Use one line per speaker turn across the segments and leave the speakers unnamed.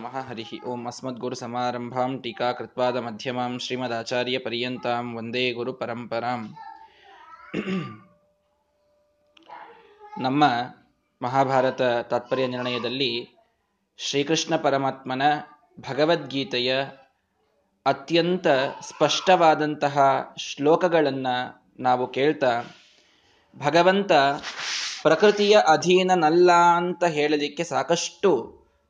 नमः हरिः ओम् अस्मद्गुरुसमारम्भां टीकाकृत्पादमध्यमां श्रीमदाचार्यपर्यन्तां ವಂದೇ ಗುರುಪರಂಪರಾಂ ನಮ್ಮ ಮಹಾಭಾರತ ತಾತ್ಪರ್ಯ ನಿರ್ಣಯದಲ್ಲಿ ಶ್ರೀಕೃಷ್ಣ ಪರಮಾತ್ಮನ ಭಗವದ್ಗೀತೆಯ ಅತ್ಯಂತ ಸ್ಪಷ್ಟವಾದಂತಹ ಶ್ಲೋಕಗಳನ್ನು ನಾವು ಕೇಳ್ತಾ ಭಗವಂತ ಪ್ರಕೃತಿಯ ಅಧೀನನಲ್ಲ ಅಂತ ಹೇಳಲಿಕ್ಕೆ ಸಾಕಷ್ಟು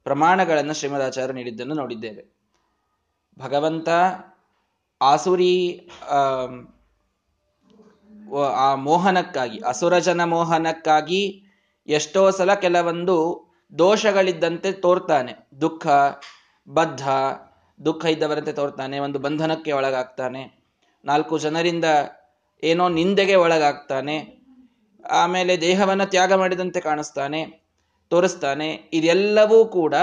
ಪ್ರಮಾಣಗಳನ್ನು ಶ್ರೀಮದಾಚಾರ್ಯ ನೀಡಿದ್ದನ್ನು ನೋಡಿದ್ದೇವೆ. ಭಗವಂತ ಆಸುರಿ ಆ ಮೋಹನಕ್ಕಾಗಿ, ಅಸುರಜನ ಮೋಹನಕ್ಕಾಗಿ ಎಷ್ಟೋ ಸಲ ಕೆಲವೊಂದು ದೋಷಗಳಿದ್ದಂತೆ ತೋರ್ತಾನೆ. ದುಃಖ, ಬದ್ಧ, ದುಃಖ ಇದ್ದವರಂತೆ ತೋರ್ತಾನೆ, ಒಂದು ಬಂಧನಕ್ಕೆ ಒಳಗಾಗ್ತಾನೆ. ನಾಲ್ಕು ಜನರಿಂದ ಏನೋ ನಿಂದೆಗೆ ಒಳಗಾಗ್ತಾನೆ. ಆಮೇಲೆ ದೇಹವನ್ನು ತ್ಯಾಗ ಮಾಡಿದಂತೆ ಕಾಣಿಸ್ತಾನೆ. ತೋರಿಸ್ತಾನೆ. ಇದೆಲ್ಲವೂ ಕೂಡ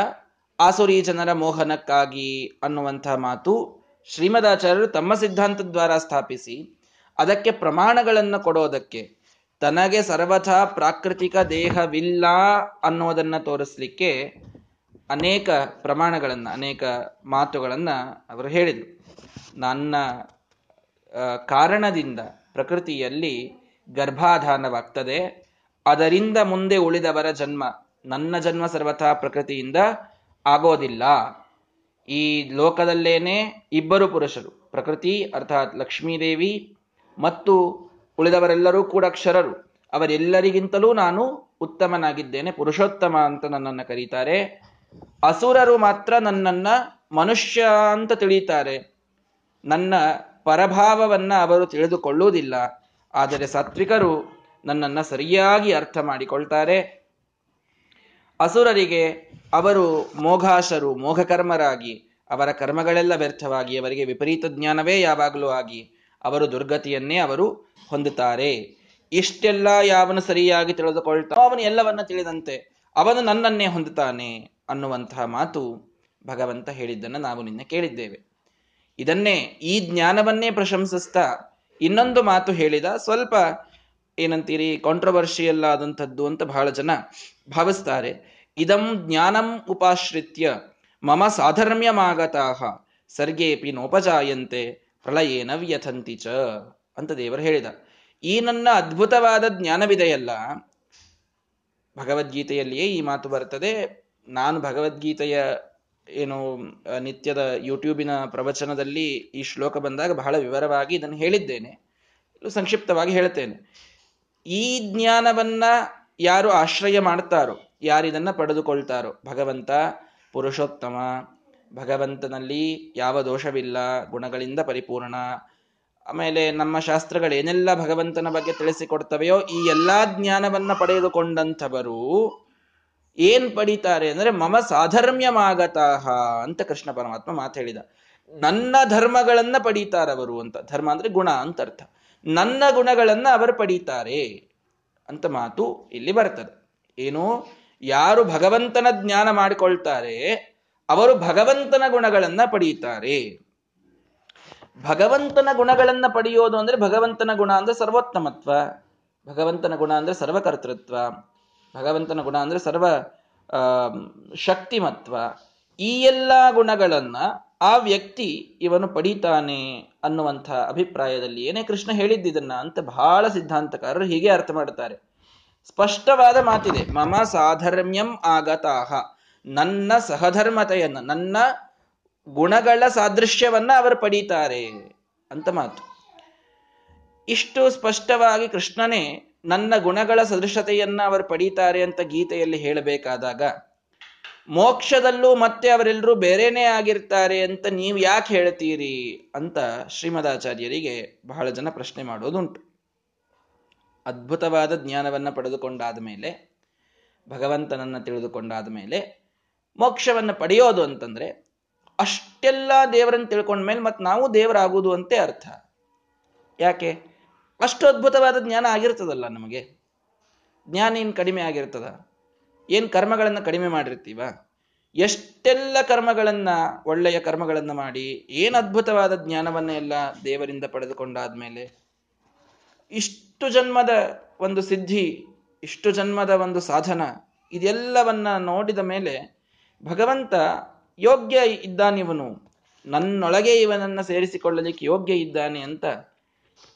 ಆಸುರಿ ಜನರ ಮೋಹನಕ್ಕಾಗಿ ಅನ್ನುವಂತಹ ಮಾತು ಶ್ರೀಮದಾಚಾರ್ಯರು ತಮ್ಮ ಸಿದ್ಧಾಂತದ ದ್ವಾರ ಸ್ಥಾಪಿಸಿ, ಅದಕ್ಕೆ ಪ್ರಮಾಣಗಳನ್ನು ಕೊಡೋದಕ್ಕೆ ತನಗೆ ಸರ್ವಥಾ ಪ್ರಾಕೃತಿಕ ದೇಹವಿಲ್ಲ ಅನ್ನೋದನ್ನ ತೋರಿಸ್ಲಿಕ್ಕೆ ಅನೇಕ ಪ್ರಮಾಣಗಳನ್ನು, ಅನೇಕ ಮಾತುಗಳನ್ನು ಅವರು ಹೇಳಿದರು. ನನ್ನ ಕಾರಣದಿಂದ ಪ್ರಕೃತಿಯಲ್ಲಿ ಗರ್ಭಾಧಾನವಾಗ್ತದೆ. ಅದರಿಂದ ಮುಂದೆ ಉಳಿದವರ ಜನ್ಮ ನನ್ನ ಜನ್ಮ ಸರ್ವಥಾ ಪ್ರಕೃತಿಯಿಂದ ಆಗೋದಿಲ್ಲ. ಈ ಲೋಕದಲ್ಲೇನೆ ಇಬ್ಬರು ಪುರುಷರು, ಪ್ರಕೃತಿ ಅರ್ಥಾತ್ ಲಕ್ಷ್ಮೀದೇವಿ ಮತ್ತು ಉಳಿದವರೆಲ್ಲರೂ ಕೂಡ ಕ್ಷರರು ಅವರೆಲ್ಲರಿಗಿಂತಲೂ ನಾನು ಉತ್ತಮನಾಗಿದ್ದೇನೆ, ಪುರುಷೋತ್ತಮ ಅಂತ ನನ್ನನ್ನು ಕರೀತಾರೆ. ಅಸುರರು ಮಾತ್ರ ನನ್ನನ್ನ ಮನುಷ್ಯ ಅಂತ ತಿಳಿತಾರೆ. ನನ್ನ ಪರಭಾವವನ್ನ ಅವರು ತಿಳಿದುಕೊಳ್ಳುವುದಿಲ್ಲ. ಆದರೆ ಸಾತ್ವಿಕರು ನನ್ನನ್ನು ಸರಿಯಾಗಿ ಅರ್ಥ ಮಾಡಿಕೊಳ್ತಾರೆ. ಅಸುರರಿಗೆ ಅವರು ಮೋಘಾಶರು, ಮೋಘಕರ್ಮರಾಗಿ, ಅವರ ಕರ್ಮಗಳೆಲ್ಲ ವ್ಯರ್ಥವಾಗಿ, ಅವರಿಗೆ ವಿಪರೀತ ಜ್ಞಾನವೇ ಯಾವಾಗಲೂ ಆಗಿ, ಅವರು ದುರ್ಗತಿಯನ್ನೇ ಅವರು ಹೊಂದುತ್ತಾರೆ. ಇಷ್ಟೆಲ್ಲ ಯಾವನು ಸರಿಯಾಗಿ ತಿಳಿದುಕೊಳ್ತಾ ಅವನು ಎಲ್ಲವನ್ನ ತಿಳಿದಂತೆ, ಅವನು ನನ್ನನ್ನೇ ಹೊಂದುತ್ತಾನೆ ಅನ್ನುವಂತಹ ಮಾತು ಭಗವಂತ ಹೇಳಿದ್ದನ್ನು ನಾವು ನಿನ್ನೆ ಕೇಳಿದ್ದೇವೆ. ಇದನ್ನೇ ಈ ಜ್ಞಾನವನ್ನೇ ಪ್ರಶಂಸಿಸ್ತಾ ಇನ್ನೊಂದು ಮಾತು ಹೇಳಿದ, ಸ್ವಲ್ಪ ಏನಂತೀರಿ ಕಾಂಟ್ರವರ್ಷಿಯಲ್ ಆದಂಥದ್ದು ಅಂತ ಬಹಳ ಜನ ಭಾವಿಸ್ತಾರೆ. ಇದಂ ಜ್ಞಾನಂ ಉಪಾಶ್ರಿತ್ಯ, ಮಮ ಸಾಧರ್ಮ್ಯಮಾಗತಾಹ, ಸರ್ಗೇಪಿ ನೋಪಜಾಯಂತೆ, ಪ್ರಳಯೇನ ವ್ಯಥಂತಿ ಚ ಅಂತ ದೇವರು ಹೇಳಿದ. ಈ ನನ್ನ ಅದ್ಭುತವಾದ ಜ್ಞಾನವಿದೆಯಲ್ಲ, ಭಗವದ್ಗೀತೆಯಲ್ಲಿಯೇ ಈ ಮಾತು ಬರ್ತದೆ. ನಾನು ಭಗವದ್ಗೀತೆಯ ಏನು, ನಿತ್ಯದ ಯೂಟ್ಯೂಬಿನ ಪ್ರವಚನದಲ್ಲಿ ಈ ಶ್ಲೋಕ ಬಂದಾಗ ಬಹಳ ವಿವರವಾಗಿ ಇದನ್ನು ಹೇಳಿದ್ದೇನೆ. ಸಂಕ್ಷಿಪ್ತವಾಗಿ ಹೇಳ್ತೇನೆ ಈ ಜ್ಞಾನವನ್ನ ಯಾರು ಆಶ್ರಯ ಮಾಡ್ತಾರೋ ಯಾರಿದನ್ನ ಪಡೆದುಕೊಳ್ತಾರೋ? ಭಗವಂತ, ಪುರುಷೋತ್ತಮ. ಭಗವಂತನಲ್ಲಿ ಯಾವ ದೋಷವಿಲ್ಲ, ಗುಣಗಳಿಂದ ಪರಿಪೂರ್ಣ. ಆಮೇಲೆ ನಮ್ಮ ಶಾಸ್ತ್ರಗಳು ಏನೆಲ್ಲ ಭಗವಂತನ ಬಗ್ಗೆ ತಿಳಿಸಿಕೊಡ್ತವೆಯೋ, ಈ ಎಲ್ಲಾ ಜ್ಞಾನವನ್ನ ಪಡೆದುಕೊಂಡಂಥವರು ಏನ್ ಪಡಿತಾರೆ ಅಂದ್ರೆ, ಮಮ ಸಾಧರ್ಮ್ಯಮಾಗತಾಹ ಅಂತ ಕೃಷ್ಣ ಪರಮಾತ್ಮ ಮಾತು ಹೇಳಿದ. ನನ್ನ ಧರ್ಮಗಳನ್ನ ಪಡೀತಾರವರು ಅಂತ. ಧರ್ಮ ಅಂದ್ರೆ ಗುಣ ಅಂತ ಅರ್ಥ. ನನ್ನ ಗುಣಗಳನ್ನ ಅವರು ಪಡೀತಾರೆ ಅಂತ ಮಾತು ಇಲ್ಲಿ ಬರ್ತದೆ. ಏನು? ಯಾರು ಭಗವಂತನ ಜ್ಞಾನ ಮಾಡಿಕೊಳ್ತಾರೆ, ಅವರು ಭಗವಂತನ ಗುಣಗಳನ್ನ ಪಡೆಯುತ್ತಾರೆ ಭಗವಂತನ ಗುಣಗಳನ್ನ ಪಡೆಯೋದು ಅಂದ್ರೆ ಭಗವಂತನ ಗುಣ ಅಂದ್ರೆ ಸರ್ವೋತ್ತಮತ್ವ, ಭಗವಂತನ ಗುಣ ಅಂದ್ರೆ ಸರ್ವಕರ್ತೃತ್ವ, ಭಗವಂತನ ಗುಣ ಅಂದ್ರೆ ಸರ್ವ ಶಕ್ತಿಮತ್ವ, ಈ ಎಲ್ಲ ಗುಣಗಳನ್ನ ಆ ವ್ಯಕ್ತಿ ಇವನು ಪಡೀತಾನೆ ಅನ್ನುವಂಥ ಅಭಿಪ್ರಾಯದಲ್ಲಿ ಏನೇ ಕೃಷ್ಣ ಹೇಳಿದ್ದಿದನ್ನ ಅಂತ ಬಹಳ ಸಿದ್ಧಾಂತಕಾರರು ಹೀಗೆ ಅರ್ಥ ಮಾಡುತ್ತಾರೆ. ಸ್ಪಷ್ಟವಾದ ಮಾತಿದೆ. ಮಮ ಸಾಧರ್ಮ್ಯಂ ಆಗತಾಹ. ನನ್ನ ಸಹಧರ್ಮತೆಯನ್ನ ನನ್ನ ಗುಣಗಳ ಸಾದೃಶ್ಯವನ್ನ ಅವರು ಪಡೀತಾರೆ ಅಂತ ಮಾತು. ಇಷ್ಟು ಸ್ಪಷ್ಟವಾಗಿ ಕೃಷ್ಣನೇ ನನ್ನ ಗುಣಗಳ ಸದೃಶತೆಯನ್ನ ಅವರು ಪಡೀತಾರೆ ಅಂತ ಗೀತೆಯಲ್ಲಿ ಹೇಳಬೇಕಾದಾಗ, ಮೋಕ್ಷದಲ್ಲೂ ಮತ್ತೆ ಅವರೆಲ್ಲರೂ ಬೇರೆನೇ ಆಗಿರ್ತಾರೆ ಅಂತ ನೀವು ಯಾಕೆ ಹೇಳ್ತೀರಿ ಅಂತ ಶ್ರೀಮದಾಚಾರ್ಯರಿಗೆ ಬಹಳ ಜನ ಪ್ರಶ್ನೆ ಮಾಡೋದುಂಟು. ಅದ್ಭುತವಾದ ಜ್ಞಾನವನ್ನು ಪಡೆದುಕೊಂಡಾದ ಮೇಲೆ, ಭಗವಂತನನ್ನು ತಿಳಿದುಕೊಂಡಾದ ಮೇಲೆ, ಮೋಕ್ಷವನ್ನು ಪಡೆಯೋದು ಅಂತಂದ್ರೆ ಅಷ್ಟೆಲ್ಲ ದೇವರನ್ನು ತಿಳ್ಕೊಂಡ ಮೇಲೆ ಮತ್ತೆ ನಾವು ದೇವರಾಗುವುದು ಅಂತೆ ಅರ್ಥ. ಯಾಕೆ? ಅಷ್ಟು ಅದ್ಭುತವಾದ ಜ್ಞಾನ ಆಗಿರ್ತದಲ್ಲ ನಮಗೆ. ಜ್ಞಾನ ಏನು ಕಡಿಮೆ ಆಗಿರ್ತದ. ಏನು ಕರ್ಮಗಳನ್ನು ಕಡಿಮೆ ಮಾಡಿರ್ತೀವ? ಎಷ್ಟೆಲ್ಲ ಕರ್ಮಗಳನ್ನ, ಒಳ್ಳೆಯ ಕರ್ಮಗಳನ್ನು ಮಾಡಿ, ಏನು ಅದ್ಭುತವಾದ ಜ್ಞಾನವನ್ನ ಎಲ್ಲ ದೇವರಿಂದ ಪಡೆದುಕೊಂಡಾದ್ಮೇಲೆ ಇಷ್ಟು ಜನ್ಮದ ಒಂದು ಸಿದ್ಧಿ, ಇಷ್ಟು ಜನ್ಮದ ಒಂದು ಸಾಧನ, ಇದೆಲ್ಲವನ್ನ ನೋಡಿದ ಮೇಲೆ ಭಗವಂತ ಯೋಗ್ಯ ಇದ್ದಾನಿವನು. ನನ್ನೊಳಗೆ ಇವನನ್ನ ಸೇರಿಸಿಕೊಳ್ಳಲಿಕ್ಕೆ ಯೋಗ್ಯ ಇದ್ದಾನೆ ಅಂತ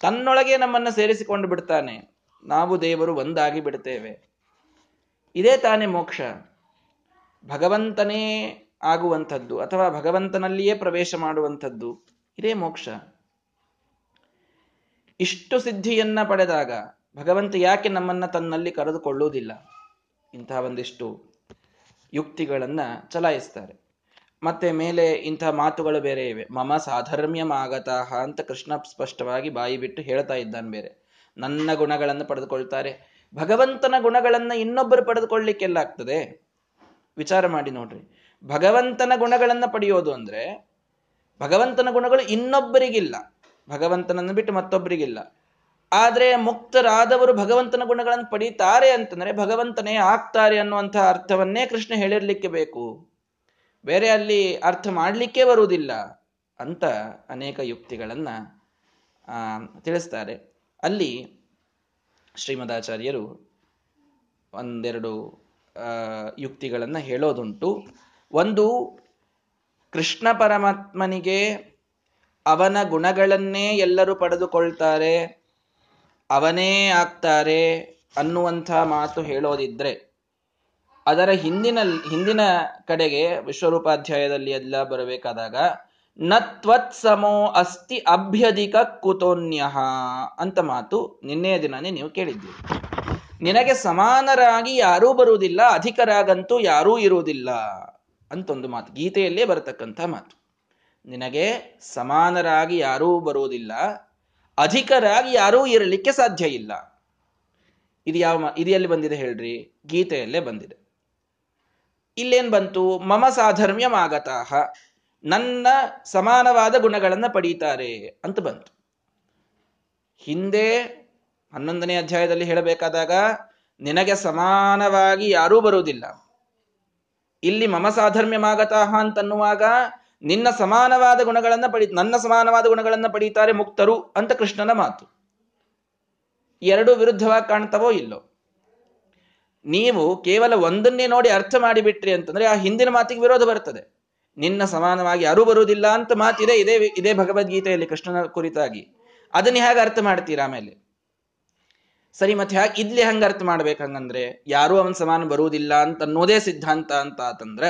ತನ್ನೊಳಗೆ ನಮ್ಮನ್ನ ಸೇರಿಸಿಕೊಂಡು ಬಿಡ್ತಾನೆ. ನಾವು ದೇವರು ಒಂದಾಗಿ ಬಿಡ್ತೇವೆ. ಇದೇ ತಾನೇ ಮೋಕ್ಷ. ಭಗವಂತನೇ ಆಗುವಂಥದ್ದು ಅಥವಾ ಭಗವಂತನಲ್ಲಿಯೇ ಪ್ರವೇಶ ಮಾಡುವಂಥದ್ದು, ಇದೇ ಮೋಕ್ಷ. ಇಷ್ಟು ಸಿದ್ಧಿಯನ್ನ ಪಡೆದಾಗ ಭಗವಂತ ಯಾಕೆ ನಮ್ಮನ್ನ ತನ್ನಲ್ಲಿ ಕರೆದುಕೊಳ್ಳುವುದಿಲ್ಲ? ಇಂತಹ ಒಂದಿಷ್ಟು ಯುಕ್ತಿಗಳನ್ನ ಚಲಾಯಿಸ್ತಾರೆ. ಮತ್ತೆ ಮೇಲೆ ಇಂತಹ ಮಾತುಗಳು ಬೇರೆ ಇವೆ. ಮಮ ಸಾಧರ್ಮ್ಯಮಾಗತಃ ಅಂತ ಕೃಷ್ಣ ಸ್ಪಷ್ಟವಾಗಿ ಬಾಯಿ ಬಿಟ್ಟು ಹೇಳ್ತಾ ಇದ್ದಾನೆ ಬೇರೆ. ನನ್ನ ಗುಣಗಳನ್ನು ಪಡೆದುಕೊಳ್ತಾರೆ. ಭಗವಂತನ ಗುಣಗಳನ್ನ ಇನ್ನೊಬ್ಬರು ಪಡೆದುಕೊಳ್ಳಿಕ್ಕೆಲ್ಲ ಆಗ್ತದೆ? ವಿಚಾರ ಮಾಡಿ ನೋಡ್ರಿ. ಭಗವಂತನ ಗುಣಗಳನ್ನ ಪಡೆಯೋದು ಅಂದ್ರೆ ಭಗವಂತನ ಗುಣಗಳು ಇನ್ನೊಬ್ಬರಿಗಿಲ್ಲ. ಭಗವಂತನನ್ನು ಬಿಟ್ಟು ಮತ್ತೊಬ್ಬರಿಗಿಲ್ಲ. ಆದರೆ ಮುಕ್ತರಾದವರು ಭಗವಂತನ ಗುಣಗಳನ್ನು ಪಡೀತಾರೆ ಅಂತಂದ್ರೆ ಭಗವಂತನೇ ಆಗ್ತಾರೆ ಅನ್ನುವಂಥ ಅರ್ಥವನ್ನೇ ಕೃಷ್ಣ ಹೇಳಿರಲಿಕ್ಕೆ ಬೇಕು. ಬೇರೆ ಅಲ್ಲಿ ಅರ್ಥ ಮಾಡಲಿಕ್ಕೆ ಬರುವುದಿಲ್ಲ ಅಂತ ಅನೇಕ ಯುಕ್ತಿಗಳನ್ನ ತಿಳಿಸ್ತಾರೆ. ಅಲ್ಲಿ ಶ್ರೀಮದಾಚಾರ್ಯರು ಒಂದೆರಡು ಯುಕ್ತಿಗಳನ್ನು ಹೇಳೋದುಂಟು. ಒಂದು, ಕೃಷ್ಣ ಪರಮಾತ್ಮನಿಗೆ ಅವನ ಗುಣಗಳನ್ನೇ ಎಲ್ಲರೂ ಪಡೆದುಕೊಳ್ತಾರೆ, ಅವನೇ ಆಗ್ತಾರೆ ಅನ್ನುವಂಥ ಮಾತು ಹೇಳೋದಿದ್ರೆ, ಅದರ ಹಿಂದಿನ ಹಿಂದಿನ ಕಡೆಗೆ ವಿಶ್ವರೂಪಾಧ್ಯಾಯದಲ್ಲಿ ಎಲ್ಲ ಬರಬೇಕಾದಾಗ ನತ್ವತ್ ಸಮೋ ಅಸ್ತಿ ಅಭ್ಯಧಿಕ ಕುತೋನ್ಯ ಅಂತ ಮಾತು ನಿನ್ನೆಯ ದಿನನೇ ನೀವು ಕೇಳಿದ್ದೀರಿ ನಿನಗೆ ಸಮಾನರಾಗಿ ಯಾರೂ ಬರುವುದಿಲ್ಲ, ಅಧಿಕರಾಗಂತೂ ಯಾರೂ ಇರುವುದಿಲ್ಲ ಅಂತೊಂದು ಮಾತು, ಗೀತೆಯಲ್ಲೇ ಬರತಕ್ಕಂಥ ಮಾತು. ನಿನಗೆ ಸಮಾನರಾಗಿ ಯಾರೂ ಬರುವುದಿಲ್ಲ. ಅಧಿಕರಾಗಿ ಯಾರೂ ಇರಲಿಕ್ಕೆ ಸಾಧ್ಯ ಇಲ್ಲ. ಇದು ಯಾವ ಇದು ಎಲ್ಲಿ ಬಂದಿದೆ ಹೇಳ್ರಿ? ಗೀತೆಯಲ್ಲೇ ಬಂದಿದೆ. ಇಲ್ಲೇನ್ ಬಂತು? ಮಮ ಸಾಧರ್ಮ್ಯಮಾಗತಾಹ. ನನ್ನ ಸಮಾನವಾದ ಗುಣಗಳನ್ನು ಪಡೀತಾರೆ ಅಂತ ಬಂತು. ಹಿಂದೆ ಹನ್ನೊಂದನೇ ಅಧ್ಯಾಯದಲ್ಲಿ ಹೇಳಬೇಕಾದಾಗ, ನಿನಗೆ ಸಮಾನವಾಗಿ ಯಾರೂ ಬರುವುದಿಲ್ಲ. ಇಲ್ಲಿ ಮಮ ಸಾಧರ್ಮ್ಯಮಾಗತಾಹ ಅಂತನ್ನುವಾಗ ನಿನ್ನ ಸಮಾನವಾದ ಗುಣಗಳನ್ನ ಪಡಿ, ನನ್ನ ಸಮಾನವಾದ ಗುಣಗಳನ್ನ ಪಡೀತಾರೆ ಮುಕ್ತರು ಅಂತ ಕೃಷ್ಣನ ಮಾತು. ಎರಡು ವಿರುದ್ಧವಾಗಿ ಕಾಣ್ತವೋ ಇಲ್ಲೋ? ನೀವು ಕೇವಲ ಒಂದನ್ನೇ ನೋಡಿ ಅರ್ಥ ಮಾಡಿಬಿಟ್ರಿ ಅಂತಂದ್ರೆ ಆ ಹಿಂದಿನ ಮಾತಿಗೆ ವಿರೋಧ ಬರ್ತದೆ. ನಿನ್ನ ಸಮಾನವಾಗಿ ಯಾರೂ ಬರುವುದಿಲ್ಲ ಅಂತ ಮಾತಿದೆ, ಇದೇ ಇದೇ ಭಗವದ್ಗೀತೆಯಲ್ಲಿ ಕೃಷ್ಣನ ಕುರಿತಾಗಿ. ಅದನ್ನ ಹೇಗೆ ಅರ್ಥ ಮಾಡ್ತೀರಾ ಆಮೇಲೆ? ಸರಿ, ಮತ್ತೆ ಹ್ಯಾ, ಇದ್ಲಿ ಹಂಗ ಅರ್ಥ ಮಾಡ್ಬೇಕು ಹಂಗಂದ್ರೆ, ಯಾರೂ ಅವನ ಸಮಾನ ಬರುವುದಿಲ್ಲ ಅಂತ ಅನ್ನೋದೇ ಸಿದ್ಧಾಂತ ಅಂತ ಆತಂದ್ರ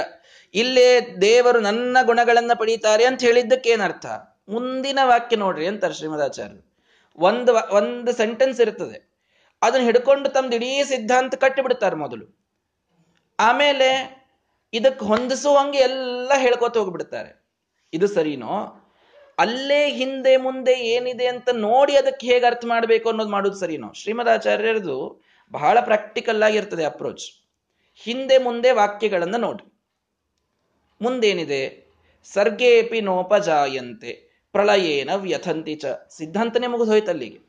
ಇಲ್ಲೇ ದೇವರು ನನ್ನ ಗುಣಗಳನ್ನು ಪಡೀತಾರೆ ಅಂತ ಹೇಳಿದ್ದಕ್ಕೆ ಏನರ್ಥ? ಮುಂದಿನ ವಾಕ್ಯ ನೋಡ್ರಿ ಅಂತಾರೆ ಶ್ರೀಮದಾಚಾರ್ಯರು. ಒಂದು ಒಂದು ಸೆಂಟೆನ್ಸ್ ಇರ್ತದೆ. ಅದನ್ನ ಹಿಡ್ಕೊಂಡು ತಮ್ದು ಇಡೀ ಸಿದ್ಧಾಂತ ಕಟ್ಟಿಬಿಡ್ತಾರೆ ಮೊದಲು. ಆಮೇಲೆ ಇದಕ್ಕೆ ಹೊಂದಿಸುವಂಗೆ ಎಲ್ಲ ಹೇಳ್ಕೊತ ಹೋಗ್ಬಿಡ್ತಾರೆ. ಇದು ಸರಿನೋ? ಅಲ್ಲೇ ಹಿಂದೆ ಮುಂದೆ ಏನಿದೆ ಅಂತ ನೋಡಿ ಅದಕ್ಕೆ ಹೇಗೆ ಅರ್ಥ ಮಾಡಬೇಕು ಅನ್ನೋದು ಮಾಡೋದು ಸರಿನೋ? ಶ್ರೀಮದಾಚಾರ್ಯರದು ಬಹಳ ಪ್ರಾಕ್ಟಿಕಲ್ ಆಗಿರ್ತದೆ ಅಪ್ರೋಚ್ ಹಿಂದೆ ಮುಂದೆ ವಾಕ್ಯಗಳನ್ನು ನೋಡಿ ಮುಂದೇನಿದೆ? ಸರ್ಗೇಪಿ ನೋಪಜಾಯಂತೆ, ಪ್ರಳಯೇನ ವ್ಯಥಂತಿ ಚ. ಸಿದ್ಧಾಂತನೇ ಮುಗಿದು